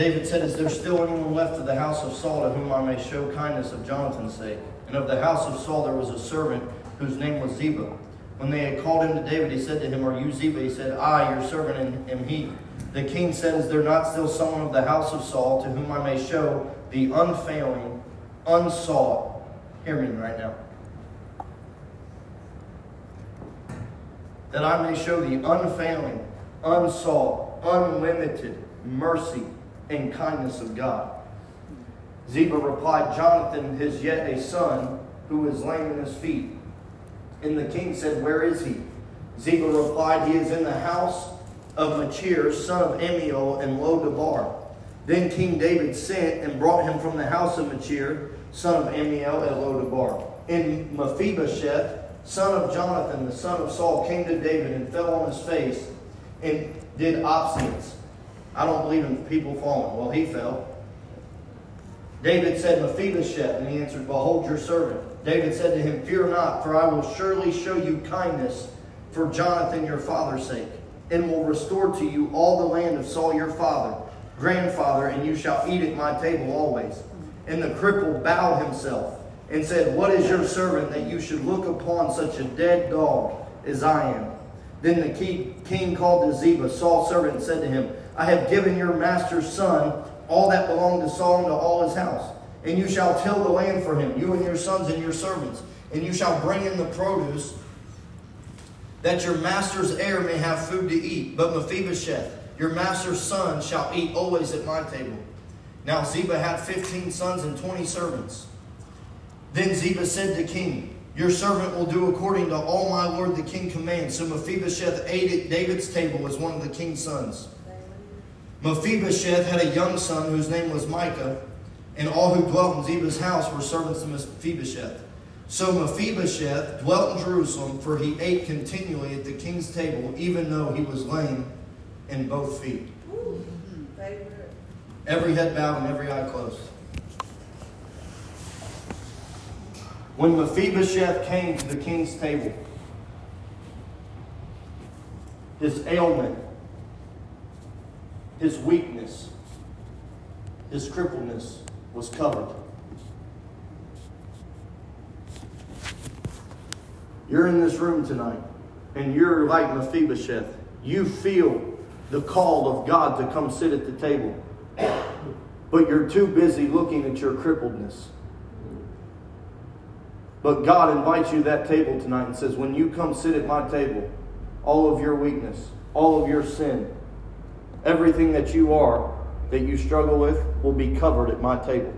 David said, Is there still anyone left of the house of Saul to whom I may show kindness of Jonathan's sake? And of the house of Saul there was a servant whose name was Ziba. When they had called him to David, he said to him, Are you Ziba? He said, I, your servant, am he. The king said, Is there not still someone of the house of Saul to whom I may show the unfailing, unsought? Hear me right now. That I may show the unfailing, unsought, unlimited mercy and kindness of God. Ziba replied, Jonathan has yet a son who is lame in his feet. And the king said, Where is he? Ziba replied, He is in the house of Machir, son of Amiel, in Lodabar. Then King David sent and brought him from the house of Machir, son of Amiel, at Lodabar. And Mephibosheth, son of Jonathan, the son of Saul, came to David and fell on his face and did obeisance. I don't believe in people falling. Well, he fell. David said, Mephibosheth, and he answered, Behold your servant. David said to him, Fear not, for I will surely show you kindness for Jonathan your father's sake, and will restore to you all the land of Saul your father, grandfather, and you shall eat at my table always. And the cripple bowed himself and said, What is your servant that you should look upon such a dead dog as I am? Then the king, called to Ziba, Saul's servant, and said to him, I have given your master's son all that belonged to Saul and to all his house. And you shall till the land for him, you and your sons and your servants. and you shall bring in the produce, that your master's heir may have food to eat. But Mephibosheth, your master's son, shall eat always at my table. Now Ziba had fifteen sons and twenty servants. Then Ziba said to king, Your servant will do according to all my lord the king commands. So Mephibosheth ate at David's table as one of the king's sons. Mephibosheth had a young son whose name was Micah, and all who dwelt in Ziba's house were servants of Mephibosheth. So Mephibosheth dwelt in Jerusalem, for he ate continually at the king's table, even though he was lame in both feet. Every head bowed and every eye closed. When Mephibosheth came to the king's table, his ailment, his weakness, his crippledness was covered. You're in this room tonight, and you're like Mephibosheth. You feel the call of God to come sit at the table, but you're too busy looking at your crippledness. But God invites you to that table tonight and says, When you come sit at my table, all of your weakness, all of your sin, everything that you are, that you struggle with, will be covered at my table.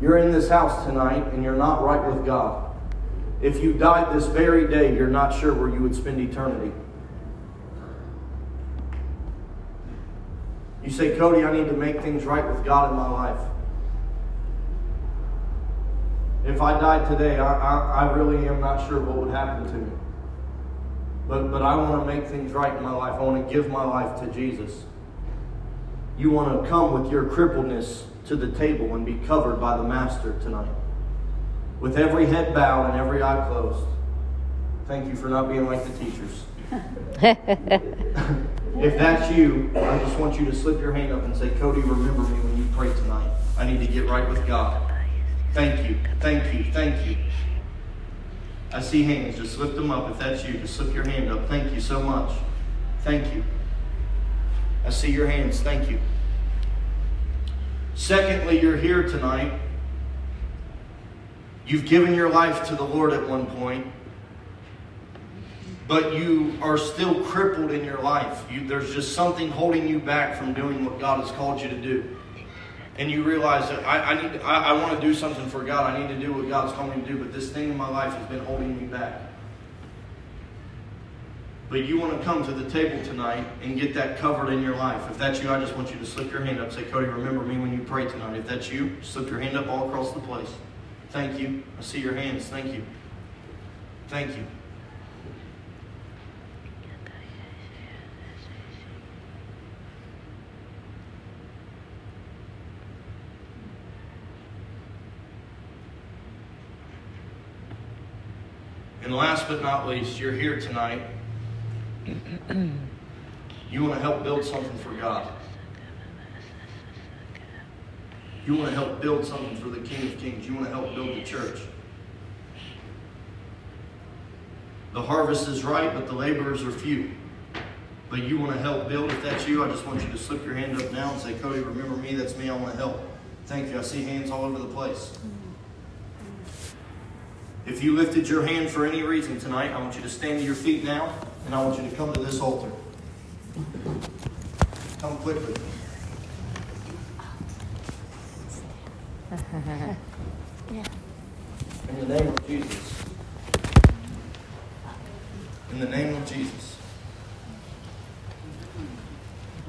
You're in this house tonight and you're not right with God. If you died this very day, you're not sure where you would spend eternity. You say, Cody, I need to make things right with God in my life. If I died today, I, I, I really am not sure what would happen to me. But, but I want to make things right in my life. I want to give my life to Jesus. You want to come with your crippledness to the table and be covered by the Master tonight. With every head bowed and every eye closed. Thank you for not being like the teachers. if that's you, I just want you to slip your hand up and say, Cody, remember me when you pray tonight. I need to get right with God. Thank you, thank you, thank you. I see hands. Just lift them up if that's you. Just slip your hand up. Thank you so much. Thank you. I see your hands. Thank you. Secondly, you're here tonight. You've given your life to the Lord at one point, but you are still crippled in your life. You, there's just something holding you back from doing what God has called you to do. And you realize that I, I need, I, I want to do something for God. I need to do what God's called me to do, but this thing in my life has been holding me back. But you want to come to the table tonight and get that covered in your life. If that's you, I just want you to slip your hand up. Say, Cody, remember me when you pray tonight. If that's you, slip your hand up all across the place. Thank you. I see your hands. Thank you. Thank you. And last but not least, you're here tonight. You want to help build something for God. You want to help build something for the King of Kings. You want to help build the church. The harvest is right, but the laborers are few. But you want to help build. If that's you, I just want you to slip your hand up now and say, Cody, remember me. That's me. I want to help. Thank you. I see hands all over the place. If you lifted your hand for any reason tonight, I want you to stand to your feet now, and I want you to come to this altar. Come quickly. In the name of Jesus. In the name of Jesus.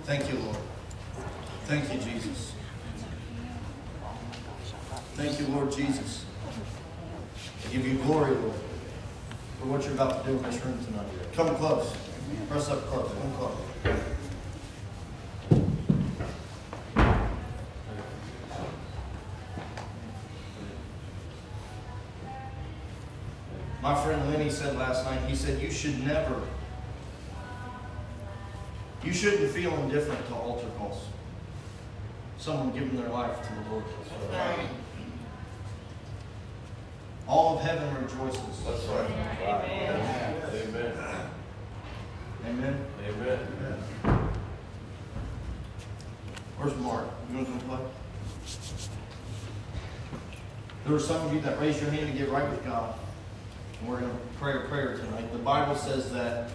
Thank you, Lord. Thank you, Jesus. Thank you, Lord Jesus. Give you glory, Lord, for what you're about to do in this room tonight. Come close. Press up close. Come close. My friend Lenny said last night, he said, You should never, you shouldn't feel indifferent to altar calls. Someone giving their life to the Lord. All of heaven rejoices. That's right. Amen. Amen. Amen. Amen. Where's Mark? You want to play? There are some of you that raised your hand to get right with God. And we're going to pray a prayer tonight. The Bible says that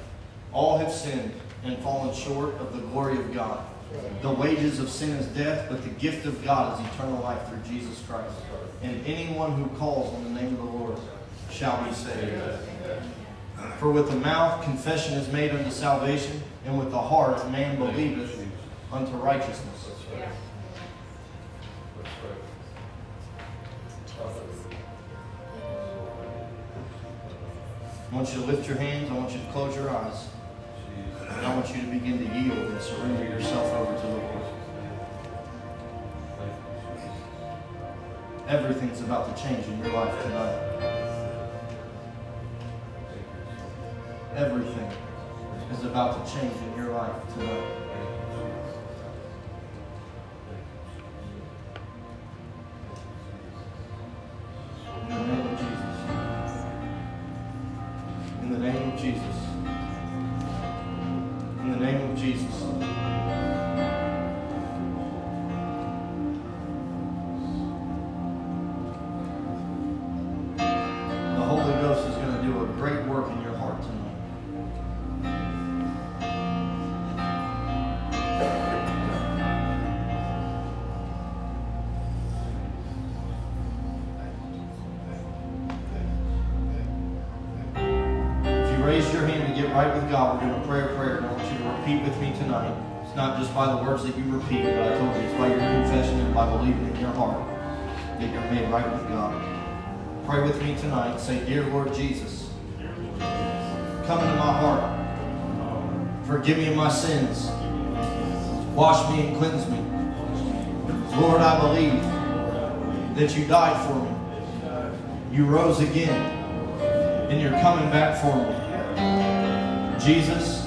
all have sinned and fallen short of the glory of God. The wages of sin is death, but the gift of God is eternal life through Jesus Christ. And anyone who calls on the name of the Lord shall be saved. For with the mouth confession is made unto salvation, and with the heart man believeth unto righteousness. I want you to lift your hands. I want you to close your eyes. And I want you to begin to yield and surrender yourself over to the Lord. Everything's about to change in your life tonight. Everything is about to change in your life tonight. Right with God, we're going to pray a prayer. And I want you to repeat with me tonight. It's not just by the words that you repeat, but I told you it's by your confession and by believing in your heart that you're made right with God. Pray with me tonight. Say, Dear Lord Jesus, come into my heart. Forgive me of my sins. Wash me and cleanse me. Lord, I believe that you died for me. You rose again and you're coming back for me. Jesus,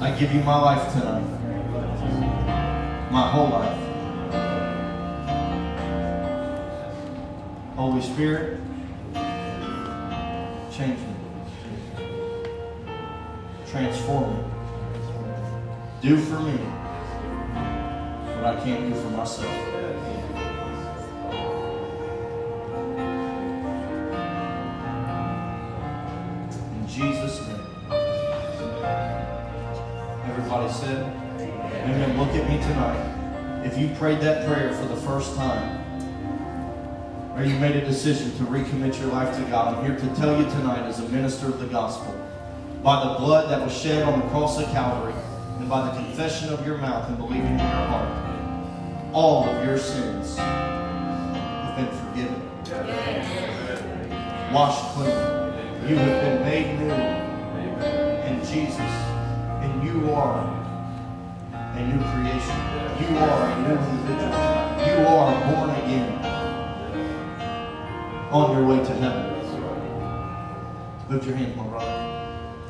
I give you my life tonight. My whole life. Holy Spirit, change me. Transform me. Do for me what I can't do for myself. Tonight. If you prayed that prayer for the first time, or you made a decision to recommit your life to God, I'm here to tell you tonight as a minister of the gospel, by the blood that was shed on the cross of Calvary, and by the confession of your mouth and believing in your heart, all of your sins have been forgiven. Washed clean. You have been made new in Jesus. And you are a new creation. You are a new individual. You are born again on your way to heaven. Lift your hands, my brother.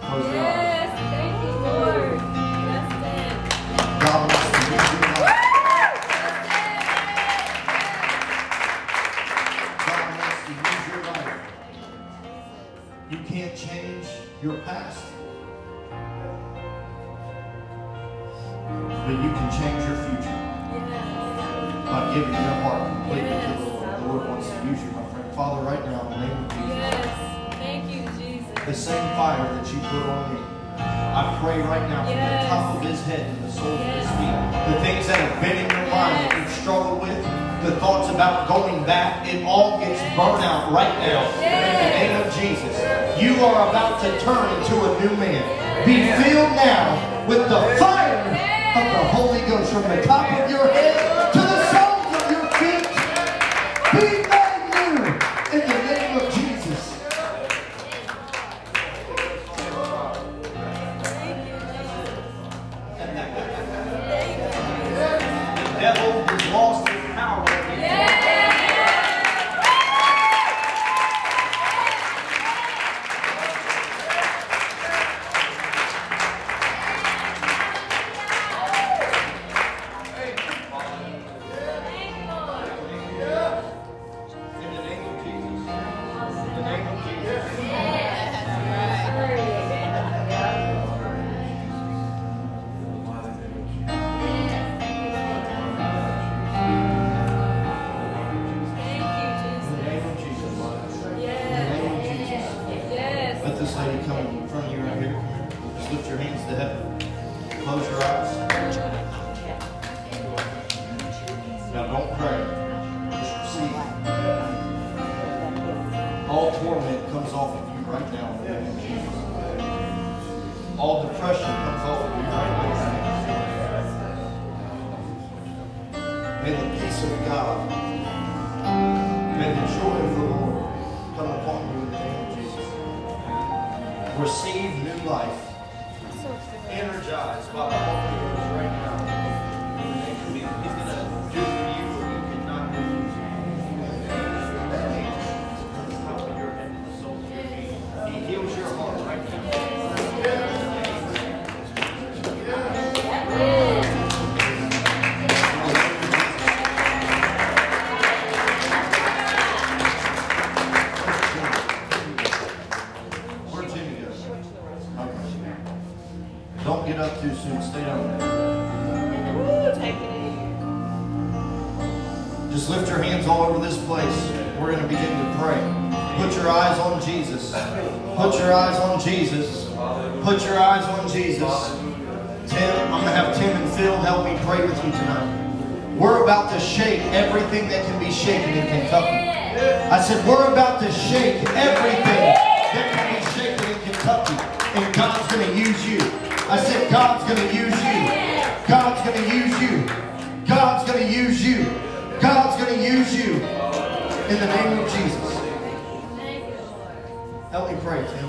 Close your eyes. Yes, thank you, Lord. That's God wants to use your life. God wants to use your life. You can't change your past. The same fire that you put on me, I pray right now from the top of his head to the soles of his feet, the things that have been in your mind that you've struggled with, the thoughts about going back, it all gets burned out right now. In the name of Jesus, you are about to turn into a new man. Be filled now with the fire of the Holy Ghost from the top of your head to